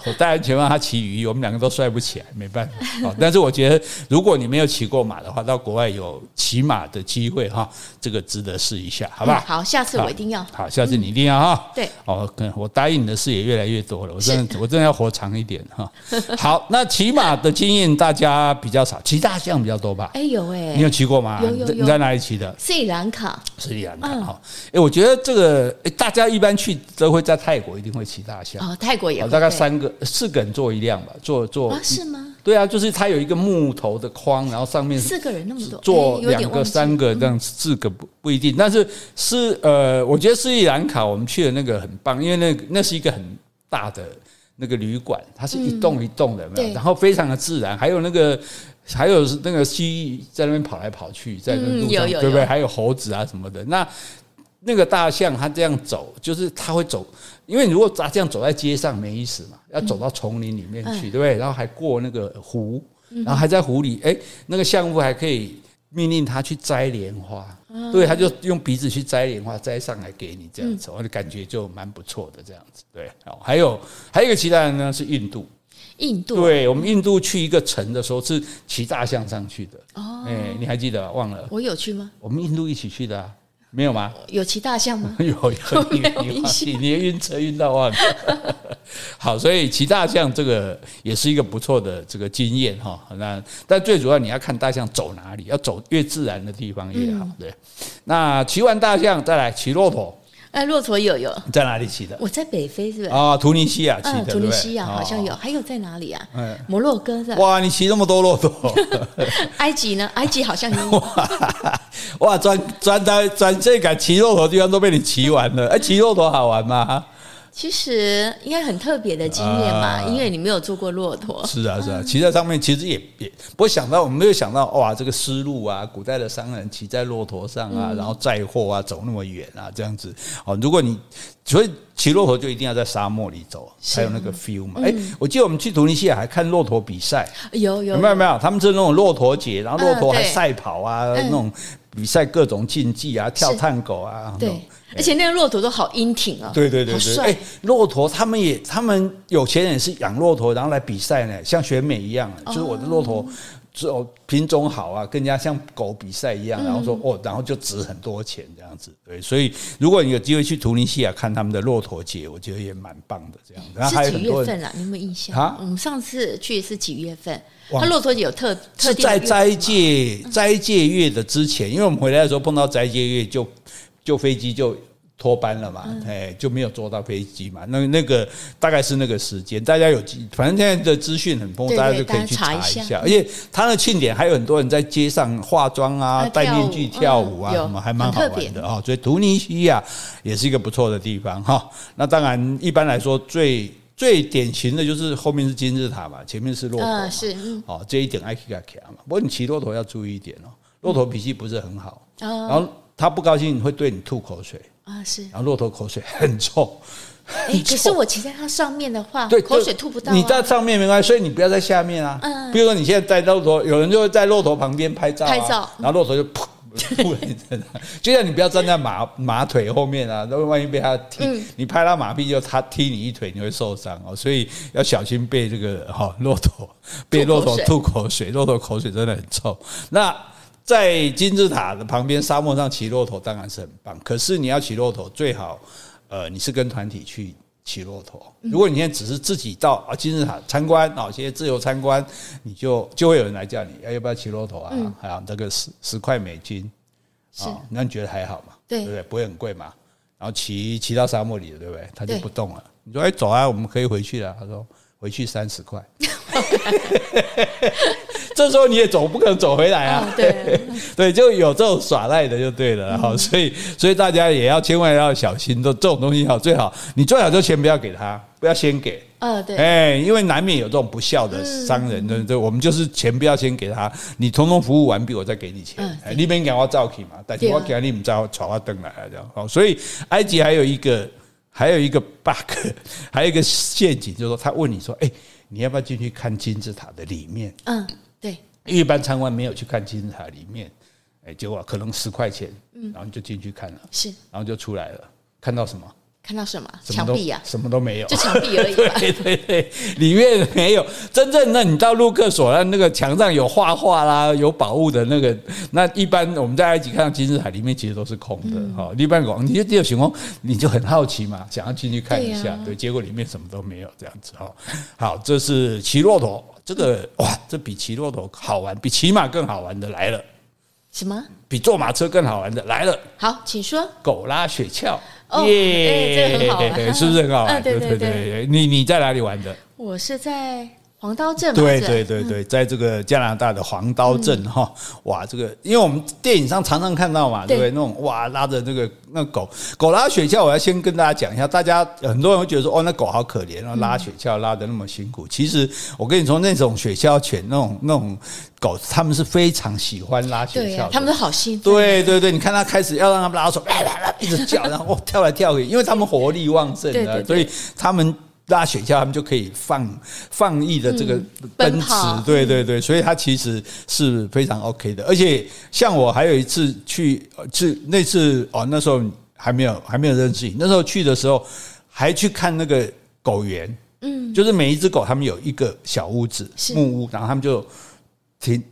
我戴安全帽，她骑雨衣，我们两个都帅不起来，没办法。但是我觉得，如果你没有骑过马的话，到国外有骑马的机会哈，这个值得试一下，好不好？好，下次我一定要。好，下次你一定要哈。对，哦，我答应你的事也越来越多了，我真的，我真的要活长一点哈。好，那骑马的经验大家比较少，骑大象比较多吧？哎，有哎，你有骑过吗？有有有。你在哪里骑的？斯里兰卡。斯里兰卡哈，哎，我觉得这个，哎，大家一般去都会在泰国一定会骑大象。哦，泰国也大概三个四个人坐一辆吧，坐坐是吗？对啊，就是它有一个木头的框，然后上面四个人那么多，坐两个三个这样，四个不不一定，但是是呃，我觉得斯里兰卡我们去的那个很棒，因为那那是一个很大的那个旅馆，它是一栋一栋的，然后非常的自然，还有那个。还有那个蜥蜴在那边跑来跑去，在那路上，对不对？还有猴子啊什么的。那那个大象它这样走，就是它会走，因为如果它这样走在街上没意思嘛，要走到丛林里面去，对不对？然后还过那个湖，然后还在湖里，哎，那个象夫还可以命令他去摘莲花，对，他就用鼻子去摘莲花，摘上来给你这样子，我的感觉就蛮不错的这样子。对，还有还有一个其他人呢，是印度。印度，对，我们印度去一个城的时候是骑大象上去的。哦，哎，你还记得？忘了？我有去吗？我们印度一起去的啊，没有吗？有骑大象吗？有，有，你你你晕车晕到忘了。好，所以骑大象这个也是一个不错的这个经验哈。那但最主要你要看大象走哪里，要走越自然的地方越好。对，那骑完大象再来骑骆驼。哎，骆驼有有，在哪里骑的？我在北非，是不是？啊，突尼西亚骑的，突尼西亚好像有，还有在哪里啊？摩洛哥是吧？哇，你骑那么多骆驼。埃及呢？埃及好像有。哇，专专单专这个骑骆驼的地方都被你骑完了。哎，骑骆驼好玩吗？其实应该很特别的经验嘛，因为你没有坐过骆驼。是啊，是啊，骑在上面其实也也不会想到，我们没有想到哇，这个丝路啊，古代的商人骑在骆驼上啊，然后载货啊，走那么远啊，这样子。哦，如果你所以骑骆驼就一定要在沙漠里走，才有那个 feel 嘛。哎，我记得我们去突尼西亚还看骆驼比赛，有有没有没有？他们是那种骆驼节，然后骆驼还赛跑啊，那种比赛各种竞技啊，跳探狗啊，对。而且那个骆驼都好英挺啊！对对对对，哎，骆驼他们也，他们有钱人是养骆驼，然后来比赛呢，像选美一样，就是我的骆驼，只有品种好啊，更加像狗比赛一样，然后说哦，然后就值很多钱这样子。对，所以如果你有机会去图尼西亚看他们的骆驼节，我觉得也蛮棒的这样。然后还有几月份啊？你有没有印象啊？我们上次去是几月份？他骆驼节有特特是在斋戒斋戒月的之前，因为我们回来的时候碰到斋戒月就。就飞机就脱班了嘛，哎，就没有坐到飞机嘛。那那个大概是那个时间，大家有反正现在的资讯很丰富，大家就可以去查一下。而且他的庆典还有很多人在街上化妆啊，戴面具跳舞啊，什么还蛮好玩的啊。所以突尼西亚也是一个不错的地方哈。那当然，一般来说最最典型的就是后面是金字塔嘛，前面是骆驼，是哦，这一点爱骑卡卡嘛。不过你骑骆驼要注意一点哦，骆驼脾气不是很好，然后。他不高兴会对你吐口水啊，是，然后骆驼口水 很臭，哎，可是我骑在它上面的话，对，口水吐不到、啊。你在上面没关系，所以你不要在下面啊。嗯。比如说你现在在骆驼，有人就会在骆驼旁边拍照、啊，拍照，然后骆驼就 噗噗的，就像你不要站在马马腿后面啊，那万一被它踢，嗯、你拍它马屁，就它踢你一腿，你会受伤哦。所以要小心被这个哈骆驼被骆驼吐口水，骆驼口水真的很臭。那在金字塔的旁边沙漠上骑骆驼当然是很棒，可是你要骑骆驼最好。呃，你是跟团体去骑骆驼。如果你现在只是自己到啊金字塔参观啊，现在自由参观，你就就会有人来叫你，要要不要骑骆驼啊？嗯、啊，这个十十块美金，啊是，那你觉得还好嘛？对，对不对？不会很贵嘛？然后骑骑到沙漠里了，对不对？他就不动了。你说哎，走啊，我们可以回去了。他说回去三十块。这时候你也走不可能走回来啊！对 对，就有这种耍赖的就对了哈。所以所以大家也要千万要小心，这这种东西好最好你最好就钱不要给他，不要先给。呃，对。哎，因为难免有这种不孝的商人，对对，我们就是钱不要先给他，你通通服务完毕，我再给你钱。哎，你别给我照起嘛，但是我给你们照传话灯来这样。好，所以埃及还有一个还有一个 bug，还有一个陷阱，就是说他问你说，哎，你要不要进去看金字塔的里面？嗯。对，一般参观没有去看金字塔里面，哎，结果可能十块钱，嗯，然后就进去看了，是，然后就出来了，看到什么？看到什么？墙壁啊，什么都没有，就墙壁而已。对对对，里面没有真正。那你到陆克索，那那个墙上有画画啦，有宝物的那个，那一般我们在埃及看到金字塔里面其实都是空的哈。一般讲，你就第二情况，你就很好奇嘛，想要进去看一下，对，结果里面什么都没有，这样子哈。好，这是骑骆驼。这个哇，这比骑骆驼好玩，比骑马更好玩的来了。什么？比坐马车更好玩的来了。好，请说。狗拉雪橇，耶，这个很好玩，是不是很好玩？对对对，你你在哪里玩的？我是在。黄刀镇，对对对对，在这个加拿大的黄刀镇哈，哇，这个因为我们电影上常常看到嘛，对不对？那种哇，拉着那个那狗狗拉雪橇，我要先跟大家讲一下，大家很多人会觉得说，哦，那狗好可怜，然后拉雪橇拉得那么辛苦。其实我跟你说，那种雪橇犬，那种那种狗，他们是非常喜欢拉雪橇，他们都好兴奋。对对对，你看它开始要让他们拉的时候，一直叫，然后跳来跳去，因为他们活力旺盛的，所以他们。拉雪橇，他们就可以放放逸的这个奔驰，对对对，所以它其实是非常 OK 的。而且像我还有一次去，是那次哦，那时候还没有还没有认识你，那时候去的时候还去看那个狗园，嗯，就是每一只狗他们有一个小屋子木屋，然后他们就停，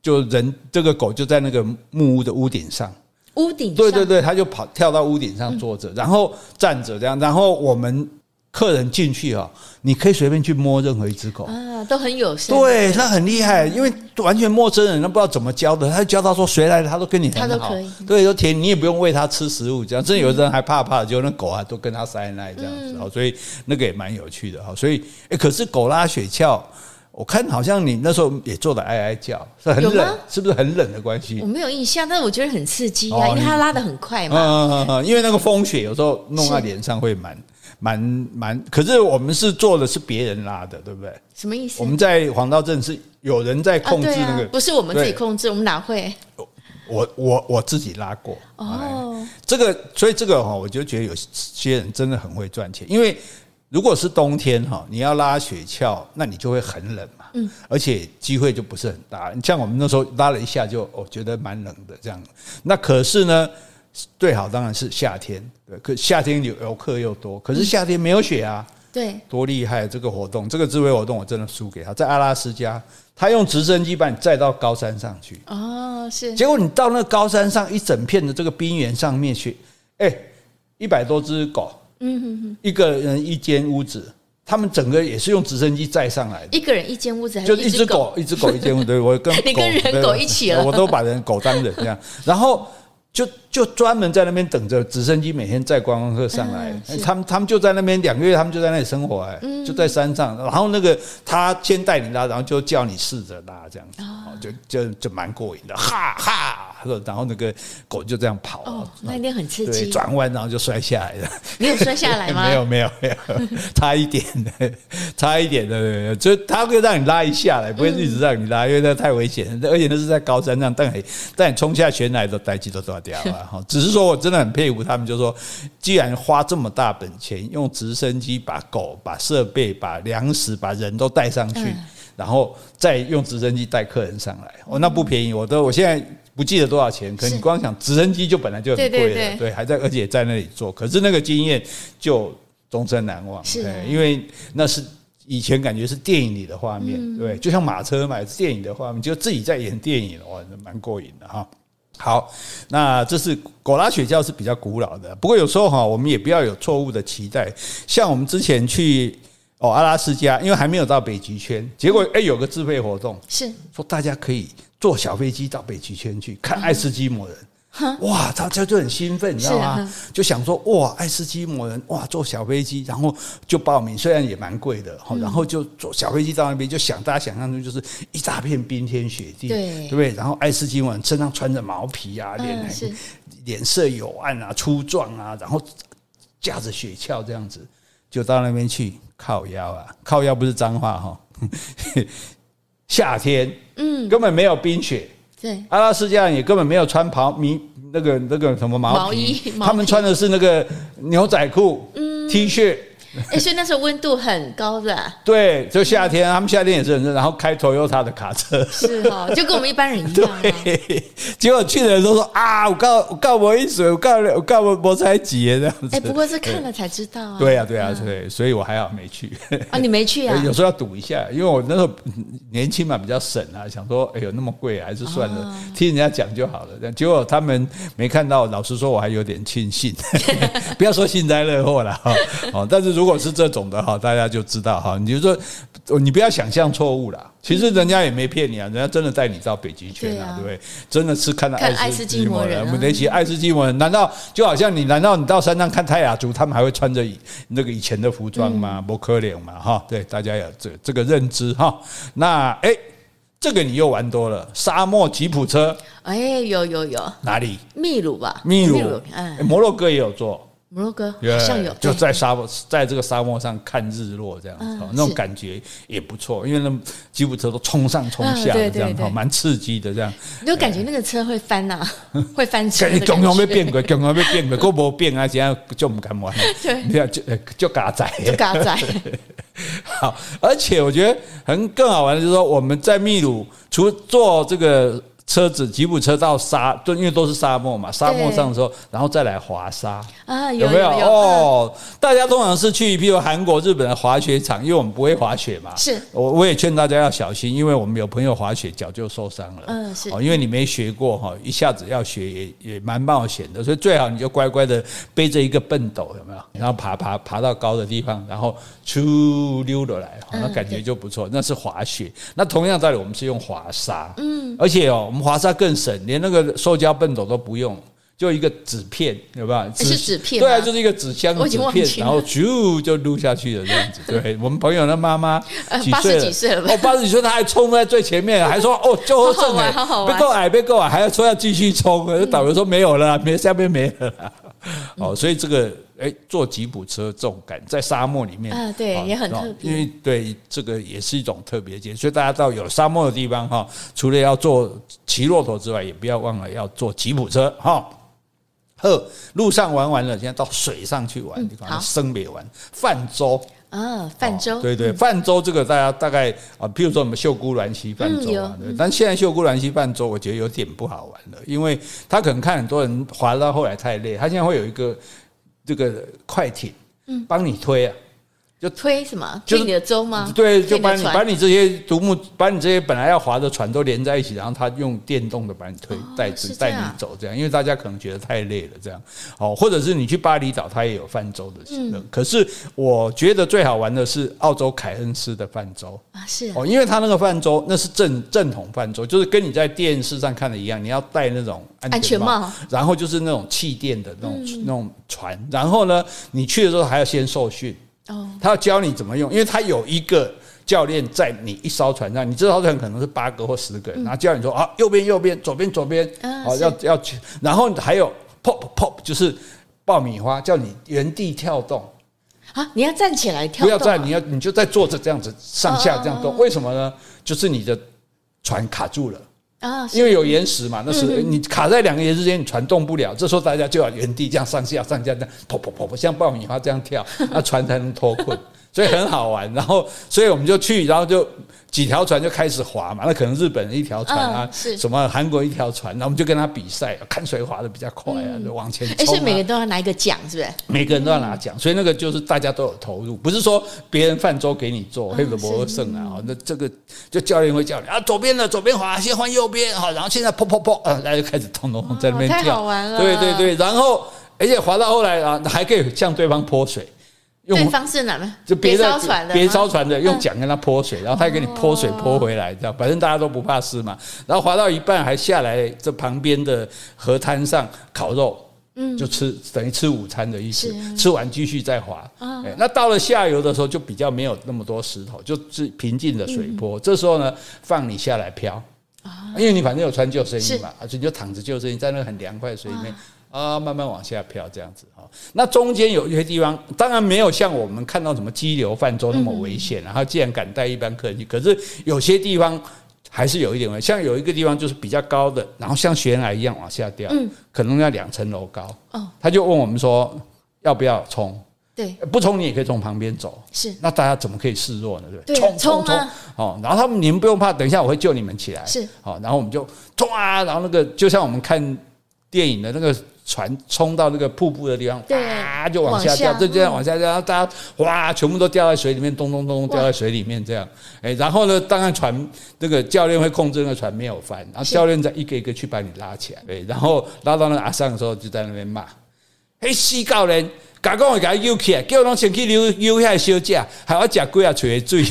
就人这个狗就在那个木屋的屋顶上，屋顶，对对对，他就跑跳到屋顶上坐着，然后站着这样，然后我们。客人进去啊，你可以随便去摸任何一只狗啊，都很友善。对，那很厉害，因为完全陌生人，他不知道怎么教的，他就教他说谁来，他都跟你很好，他都可以。对，都甜，你也不用喂他吃食物，这样。真的有的人还怕怕，就那狗啊都跟他塞奶这样子，好，所以那个也蛮有趣的哈。所以，哎，可是狗拉雪橇，我看好像你那时候也做的哀哀叫，是很冷，是不是很冷的关系？我没有印象，但是我觉得很刺激啊，因为它拉的很快嘛。嗯嗯嗯，因为那个风雪有时候弄在脸上会蛮。蛮蛮，可是我们是做的是别人拉的，对不对？什么意思？我们在黄道镇是有人在控制那个，啊啊、不是我们自己控制，我们哪会？我我我自己拉过哦。这个，所以这个哈，我就觉得有些人真的很会赚钱，因为如果是冬天哈，你要拉雪橇，那你就会很冷嘛，嗯，而且机会就不是很大。像我们那时候拉了一下就，就我觉得蛮冷的这样。那可是呢？最好当然是夏天，对，可夏天游游客又多，可是夏天没有雪啊，对，多厉害这个活动，这个智慧活动我真的输给他，在阿拉斯加，他用直升机把你载到高山上去，哦，是，结果你到那高山上一整片的这个冰原上面去，哎，一百多只狗，嗯哼哼，一个人一间屋子，他们整个也是用直升机载上来的，一个人一间屋子，就一只狗，一只狗一间屋子，对，我跟 你跟人狗一起了，我都把人狗当人这样，然后。就就专门在那边等着直升机每天载观光客上来，他们他们就在那边两个月，他们就在那里生活哎，就在山上，然后那个他先带你拉，然后就叫你试着拉这样子，就就就蛮过瘾的，哈哈。然后那个狗就这样跑，哦，那一定很刺激。转弯然后就摔下来了。你有摔下来吗？没有没有没有，差一点的，差一点的，就他会让你拉一下来，不会一直让你拉，因为那太危险，而且那是在高山上，但你但你冲下悬崖都呆机都断掉啊！哈，只是说我真的很佩服他们，就是说，既然花这么大本钱，用直升机把狗、把设备、把粮食、把人都带上去，然后再用直升机带客人上来，哦，那不便宜，我都我现在不记得多少钱，可你光想直升机就本来就很贵了，对，还在而且在那里做，可是那个经验就终身难忘，对，因为那是。以前感觉是电影里的画面，嗯、对，就像马车嘛，是电影的画面，就自己在演电影，哇，蛮过瘾的哈。好，那这是狗拉雪橇是比较古老的，不过有时候哈，我们也不要有错误的期待。像我们之前去哦阿拉斯加，因为还没有到北极圈，结果哎有个自费活动，是说大家可以坐小飞机到北极圈去看爱斯基摩人。哇，他就就很兴奋，你知道吗？就想说哇，爱斯基摩人哇，坐小飞机，然后就报名，虽然也蛮贵的，然后就坐小飞机到那边，就想大家想象中就是一大片冰天雪地，对，对不对？然后爱斯基摩人身上穿着毛皮啊，脸脸色有暗啊，粗壮啊，然后架着雪橇这样子，就到那边去靠腰啊，靠腰不是脏话哈，夏天，嗯，根本没有冰雪。对，阿拉斯加人也根本没有穿袍迷那个那个什么毛衣，毛衣，他们穿的是那个牛仔裤、嗯、T 恤。哎，所以那时候温度很高的。对，就夏天，他们夏天也是很热，然后开 Toyota 的卡车。是哦，就跟我们一般人一样。对，结果去的人都说啊，我告我告我一水，我告我告我我才几这样子。哎，不过是看了才知道啊。对啊，对啊，对，所以我还好没去。啊，你没去啊？有时候要赌一下，因为我那时候年轻嘛，比较省啊，想说哎呦那么贵，还是算了，听人家讲就好了。这样结果他们没看到，老实说我还有点庆幸。不要说幸灾乐祸了哈。哦，但是如果如果是这种的哈，大家就知道哈。你就说，你不要想象错误啦。其实人家也没骗你啊，人家真的带你到北极圈啊，对不对？真的是看到爱斯基摩人，我们那些爱斯基摩人，难道就好像你？难道你到山上看泰雅族，他们还会穿着那个以前的服装吗？不可能嘛，哈。对，大家有这这个认知哈。那哎，这个你又玩多了，沙漠吉普车。哎，有有有，哪里？秘鲁吧，秘鲁。嗯，摩洛哥也有做。摩洛哥好像有，就在沙漠，在这个沙漠上看日落这样子，那种感觉也不错。因为那吉普车都冲上冲下的这样，蛮刺激的这样。你就感觉那个车会翻呐，会翻车。刚刚被变过，刚刚被变过，过不变啊？这样就不敢玩。对，你看就就嘎仔，就嘎仔。好，而且我觉得很更好玩的就是说，我们在秘鲁，除做这个。车子吉普车到沙，就因为都是沙漠嘛，沙漠上的时候，然后再来滑沙啊，有没有？哦，大家通常是去，譬如韩国、日本的滑雪场，因为我们不会滑雪嘛。是，我我也劝大家要小心，因为我们有朋友滑雪脚就受伤了。嗯，是。哦，因为你没学过哈，一下子要学也也蛮冒险的，所以最好你就乖乖的背着一个笨斗，有没有？然后爬爬爬到高的地方，然后出溜的来，那感觉就不错。那是滑雪。那同样道理，我们是用滑沙。嗯，而且哦。我们滑沙更省，连那个塑胶笨斗都不用，就一个纸片，有没有？是纸片，对啊，就是一个纸箱的纸片，然后咻就撸下去了这样子。对，我们朋友的妈妈 几岁了？几岁了？哦，八十几岁，他还冲在最前面，还说 哦，就后正哎，别够矮，别够矮，还要说要继续冲。导游说没有了，没下面没了。哦，所以这个。哎，坐吉普车这种感，在沙漠里面啊，对，也很特别。因为对这个也是一种特别节，所以大家到有沙漠的地方哈，除了要坐骑骆驼之外，也不要忘了要坐吉普车哈。呵，路上玩完了，现在到水上去玩，地方生别玩泛舟啊，泛舟，对对，泛舟这个大家大概啊，譬如说我们秀姑峦溪泛舟啊，对，但现在秀姑峦溪泛舟，我觉得有点不好玩了，因为他可能看很多人滑到后来太累，他现在会有一个。这个快艇，嗯，帮你推啊。就推什么？推你的舟吗？对，就把你把你这些独木，把你这些本来要划的船都连在一起，然后他用电动的把你推带着带你走，这样。因为大家可能觉得太累了，这样。哦，或者是你去巴厘岛，它也有泛舟的。嗯。可是我觉得最好玩的是澳洲凯恩斯的泛舟啊，是哦，因为他那个泛舟那是正正统泛舟，就是跟你在电视上看的一样，你要戴那种安全帽，然后就是那种气垫的那种那种船，然后呢，你去的时候还要先受训。哦，他要教你怎么用，因为他有一个教练在你一艘船上，你这艘船可能是八个或十个人，然后教你说啊，右边右边，左边左边，哦，要要去，然后还有 pop pop，就是爆米花，叫你原地跳动。啊，你要站起来跳，不要站，你要你就在坐着这样子上下这样动，为什么呢？就是你的船卡住了。啊，因为有岩石嘛，那是你卡在两个岩石之间，你船动不了。这时候大家就要原地这样上下上下这样跑跑跑跑，像爆米花这样跳，那船才能脱困，所以很好玩。然后，所以我们就去，然后就。几条船就开始划嘛，那可能日本一条船啊，嗯、什么韩国一条船，那我们就跟他比赛，看谁划得比较快啊，嗯、就往前冲、啊。所以每个人都要拿一个奖，是不是？每个人都要拿奖，所以那个就是大家都有投入，不是说别人泛舟给你做，黑个博胜啊。那这个就教练会叫你啊，左边的左边划，先换右边好，然后现在噗噗噗，啊，大家就开始咚咚咚在那边跳，太好玩了。对对对，然后而且划到后来啊，还可以向对方泼水。用对方是哪呢？就别的别烧船的用桨跟他泼水，然后他给你泼水泼回来，这样反正大家都不怕湿嘛。然后划到一半还下来这旁边的河滩上烤肉，嗯，就吃等于吃午餐的意思。吃完继续再划。那到了下游的时候就比较没有那么多石头，就是平静的水波。这时候呢，放你下来漂，因为你反正有穿救生衣嘛，而且你就躺着救生衣在那个很凉快的水里面。啊，慢慢往下飘，这样子哈。那中间有一些地方，当然没有像我们看到什么激流泛舟那么危险。然后，既然敢带一般客人去，可是有些地方还是有一点危险。像有一个地方就是比较高的，然后像悬崖一样往下掉，可能要两层楼高。哦他就问我们说要不要冲？对，不冲你也可以从旁边走。是，那大家怎么可以示弱呢？对，冲冲冲！哦，然后他们你们不用怕，等一下我会救你们起来。是，好，然后我们就冲啊，然后那个就像我们看电影的那个。船冲到那个瀑布的地方，啊，就往下掉，就这样往下掉，然后大家哇，全部都掉在水里面，咚咚咚咚掉在水里面，这样，哎，然后呢，当然船那个教练会控制那个船没有翻，然后教练再一个一个去把你拉起来，对，然后拉到那个阿桑的时候，就在那边骂，嘿，死教练。甲讲会甲他游起来，叫我先去游游下休假，还要食几啊锤的水，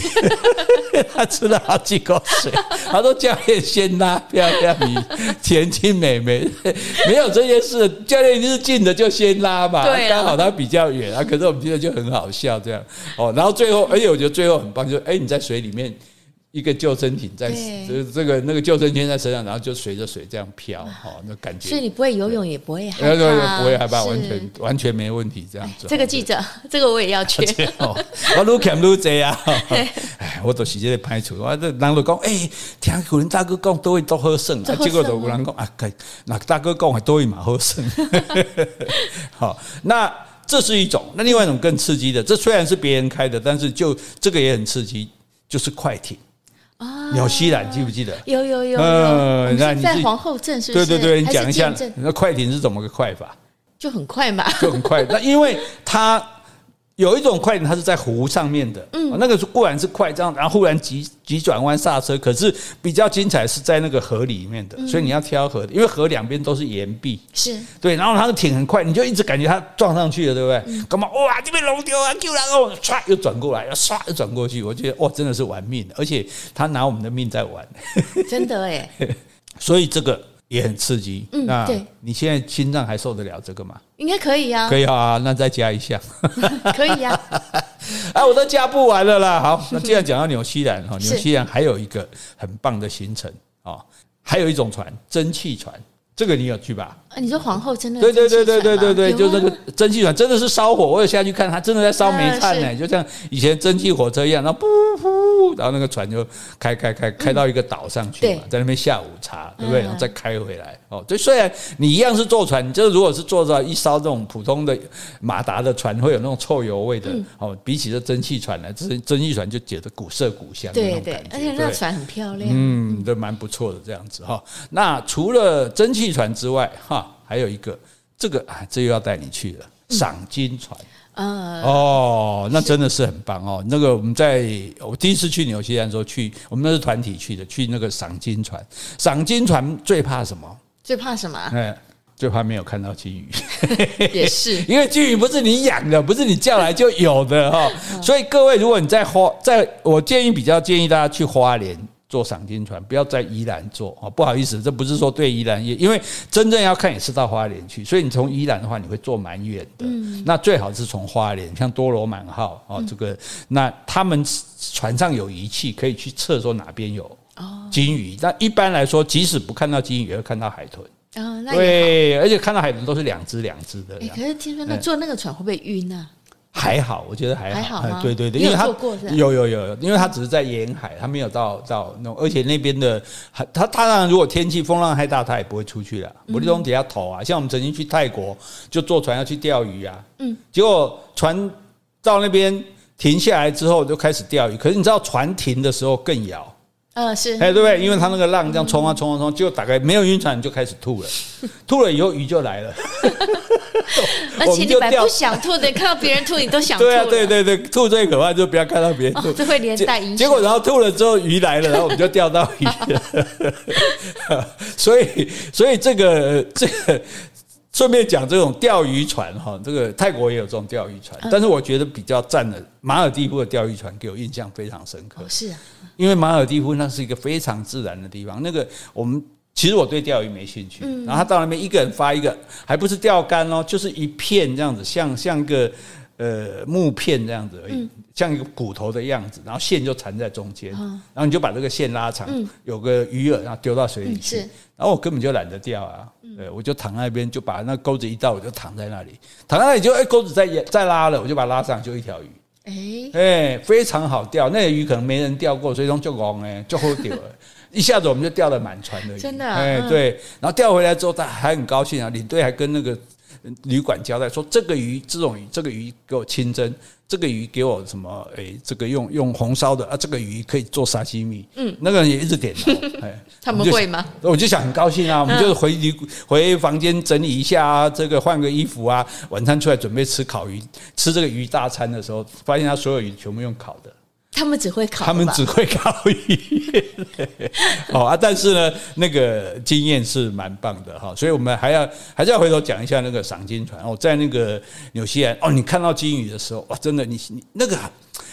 他吃了好几口水。他说教练先拉，不要让你田径妹妹没有这件事，教练是近的就先拉嘛，刚好他比较远啊。可是我们觉得就很好笑这样哦，然后最后，而且我觉得最后很棒，就是哎你在水里面。一个救生艇在这这个那个救生圈在身上，然后就随着水这样飘，哈，那感觉。所以你不会游泳也不会害怕，不会害怕，完全完全没问题这样子。这个记者，这个我也要去。我愈看愈济啊！哎，我都是这个歹处，我这人都讲，哎，听古人大哥讲都会都好胜，结果就有人讲啊，那大哥讲还都会蛮好胜。好，那这是一种，那另外一种更刺激的，这虽然是别人开的，但是就这个也很刺激，就是快艇。纽西兰记不记得？有有有。嗯，那你在皇后镇是是？对对对，你讲一下，那快艇是怎么个快法？就很快嘛，就很快。那因为它。有一种快艇，它是在湖上面的，嗯，那个是固然是快，这样，然后忽然急急转弯刹车，可是比较精彩是在那个河里面的，所以你要挑河的，因为河两边都是岩壁，是。对，然后它的艇很快，你就一直感觉它撞上去了，对不对？干嘛？哇，这边龙丢啊，救人哦，唰又转过来，又唰又转过去，我觉得哇，真的是玩命，而且他拿我们的命在玩，真的哎，所以这个。也很刺激，嗯，那你现在心脏还受得了这个吗？应该可以呀，可以啊，那再加一项，可以呀，啊，我都加不完了啦。好，那既然讲到纽西兰哈，纽西兰还有一个很棒的行程啊，还有一种船，蒸汽船。这个你有去吧？啊，你说皇后真的？对对对对对对对，就那个蒸汽船真的是烧火，我有下去看，它真的在烧煤炭呢，就像以前蒸汽火车一样，然后噗噗，然后那个船就开开开开到一个岛上去嘛，在那边下午茶，对不对？然后再开回来。哦，就，虽然你一样是坐船，就是如果是坐到一艘这种普通的马达的船，会有那种臭油味的。哦，比起这蒸汽船来，这蒸汽船就觉得古色古香那种感觉，而且那船很漂亮，嗯，都蛮不错的这样子哈。那除了蒸汽汽船之外，哈，还有一个这个啊，这又要带你去了，赏金船。嗯，哦，那真的是很棒哦。那个我们在我第一次去纽西兰的时候去，我们那是团体去的，去那个赏金船。赏金船最怕什么？最怕什么？哎，最怕没有看到金鱼。也是，因为金鱼不是你养的，不是你叫来就有的哈。所以各位，如果你在花，在我建议比较建议大家去花莲。坐赏金船，不要在宜兰坐啊！不好意思，这不是说对宜兰也，因为真正要看也是到花莲去，所以你从宜兰的话，你会坐蛮远的。那最好是从花莲，像多罗满号啊，这个那他们船上有仪器可以去测说哪边有金鱼。那一般来说，即使不看到金鱼，也会看到海豚。对，而且看到海豚都是两只两只的。可是听说那坐那个船会不会晕呢？还好，我觉得还好。还好吗？对对对，因为他有有有有，因为他只是在沿海，他没有到到那，而且那边的他他当然，如果天气风浪太大，他也不会出去了。我这种底下投啊，像我们曾经去泰国，就坐船要去钓鱼啊，嗯，结果船到那边停下来之后就开始钓鱼，可是你知道船停的时候更摇。嗯，是，哎，对不对？因为他那个浪这样冲啊冲啊冲，就大概没有晕船，就开始吐了，吐了以后鱼就来了。而且你本来不想吐的，看到别人吐你都想吐。对啊，对对对，吐最可怕就不要看到别人吐，这会连带影响。结果然后吐了之后鱼来了，然后我们就钓到鱼了。所以，所以这个这个。顺便讲这种钓鱼船哈，这个泰国也有这种钓鱼船，但是我觉得比较赞的马尔地夫的钓鱼船给我印象非常深刻。是啊，因为马尔地夫那是一个非常自然的地方。那个我们其实我对钓鱼没兴趣，然后他到那边一个人发一个，还不是钓竿哦，就是一片这样子，像像一个呃木片这样子而已，像一个骨头的样子，然后线就缠在中间，然后你就把这个线拉长，有个鱼饵，然后丢到水里去，然后我根本就懒得钓啊。对，我就躺在那边，就把那钩子一倒，我就躺在那里，躺在那里就哎，钩子再再拉了，我就把它拉上，就一条鱼，哎哎，非常好钓，那个鱼可能没人钓过，所以说就拱哎，就好钓了，一下子我们就钓了满船的鱼，真的，哎对，然后钓回来之后，他还很高兴啊，领队还跟那个旅馆交代说，这个鱼这种鱼，这个鱼给我清蒸。这个鱼给我什么？哎，这个用用红烧的啊，这个鱼可以做沙西米。嗯，那个人也一直点头。哎，他们会吗？我就想很高兴啊，我们就回旅回房间整理一下啊，这个换个衣服啊，晚餐出来准备吃烤鱼，吃这个鱼大餐的时候，发现他所有鱼全部用烤的。他们只会烤，他们只会烤鱼，哦啊！但是呢，那个经验是蛮棒的哈，所以我们还要还是要回头讲一下那个赏金船哦，在那个纽西兰哦，你看到金鱼的时候哇，真的你你那个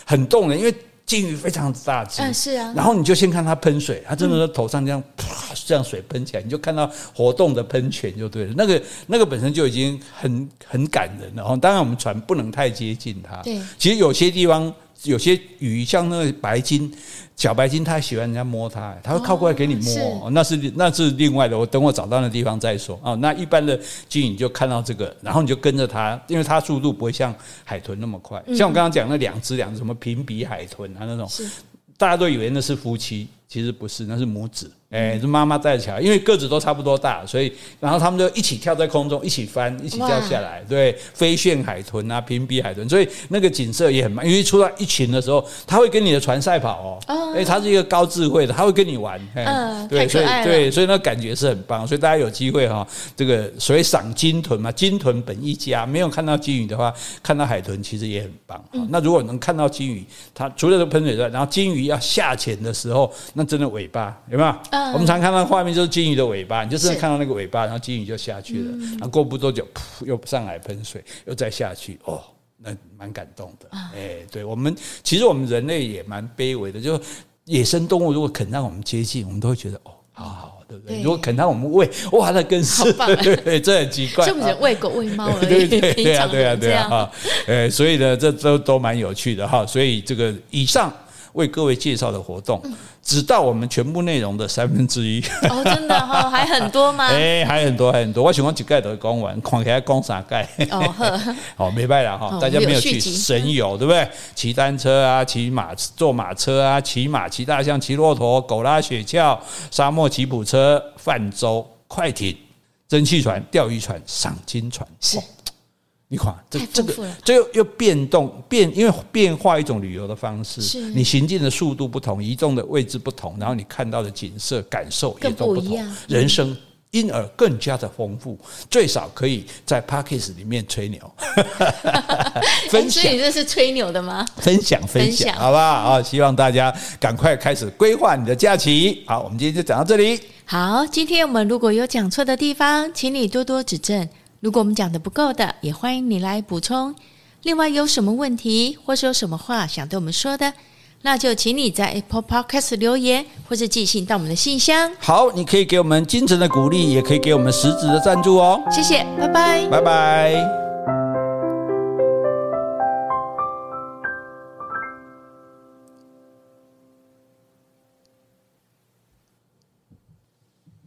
很动人，因为金鱼非常大只，嗯是啊，然后你就先看它喷水，它真的是头上这样啪这样水喷起来，你就看到活动的喷泉就对了，那个那个本身就已经很很感人了哦。当然我们船不能太接近它，对，其实有些地方。有些鱼像那个白鲸，小白鲸，它喜欢人家摸它，它会靠过来给你摸，哦、那是那是另外的。我等我找到那地方再说啊。那一般的鲸鱼就看到这个，然后你就跟着它，因为它速度不会像海豚那么快。像我刚刚讲那两只两只什么平鼻海豚啊那种，大家都以为那是夫妻，其实不是，那是母子。哎，是妈妈带起来，因为个子都差不多大，所以然后他们就一起跳在空中，一起翻，一起掉下来。对，飞旋海豚啊，屏蔽海豚，所以那个景色也很棒。因为出到一群的时候，他会跟你的船赛跑哦。哎，他是一个高智慧的，他会跟你玩。嗯，对，所以对，所以那感觉是很棒。所以大家有机会哈，这个所谓赏鲸豚嘛，鲸豚本一家。没有看到鲸鱼的话，看到海豚其实也很棒。那如果能看到鲸鱼，它除了这喷水之外，然后鲸鱼要下潜的时候，那真的尾巴有没有？我们常看到画面就是鲸鱼的尾巴，你就是看到那个尾巴，然后鲸鱼就下去了，然后过不多久，噗，又上来喷水，又再下去，哦，那蛮感动的。哎，对我们，其实我们人类也蛮卑微的，就野生动物如果肯让我们接近，我们都会觉得哦，好好，对不对？如果肯让我们喂，哇，那更是，对对，这很奇怪，就我们喂狗喂猫而已，对 对对啊，对啊，对啊，哈，哎，所以呢，这都都蛮有趣的哈，所以这个以上。为各位介绍的活动，只到我们全部内容的三分之一。哦，真的哈，还很多吗？哎，还很多，还很多。我喜欢几盖都讲完，看起来讲三盖。哦呵，好，没办法哈，大家没有去神游，对不对？骑单车啊，骑马，坐马车啊，骑马，骑大象，骑骆驼，狗拉雪橇，沙漠吉普车，泛舟，快艇，蒸汽船，钓鱼船，赏金船。是。你看，这这个这又又变动变，因为变化一种旅游的方式，你行进的速度不同，移动的位置不同，然后你看到的景色感受也都不同，不人生因而更加的丰富。最少可以在 Podcast 里面吹牛，分享。所以你这是吹牛的吗？分享分享，好不好？啊，希望大家赶快开始规划你的假期。好，我们今天就讲到这里。好，今天我们如果有讲错的地方，请你多多指正。如果我们讲的不够的，也欢迎你来补充。另外，有什么问题或是有什么话想对我们说的，那就请你在 Apple Podcast 留言，或是寄信到我们的信箱。好，你可以给我们精神的鼓励，也可以给我们实质的赞助哦。谢谢，拜拜，拜拜。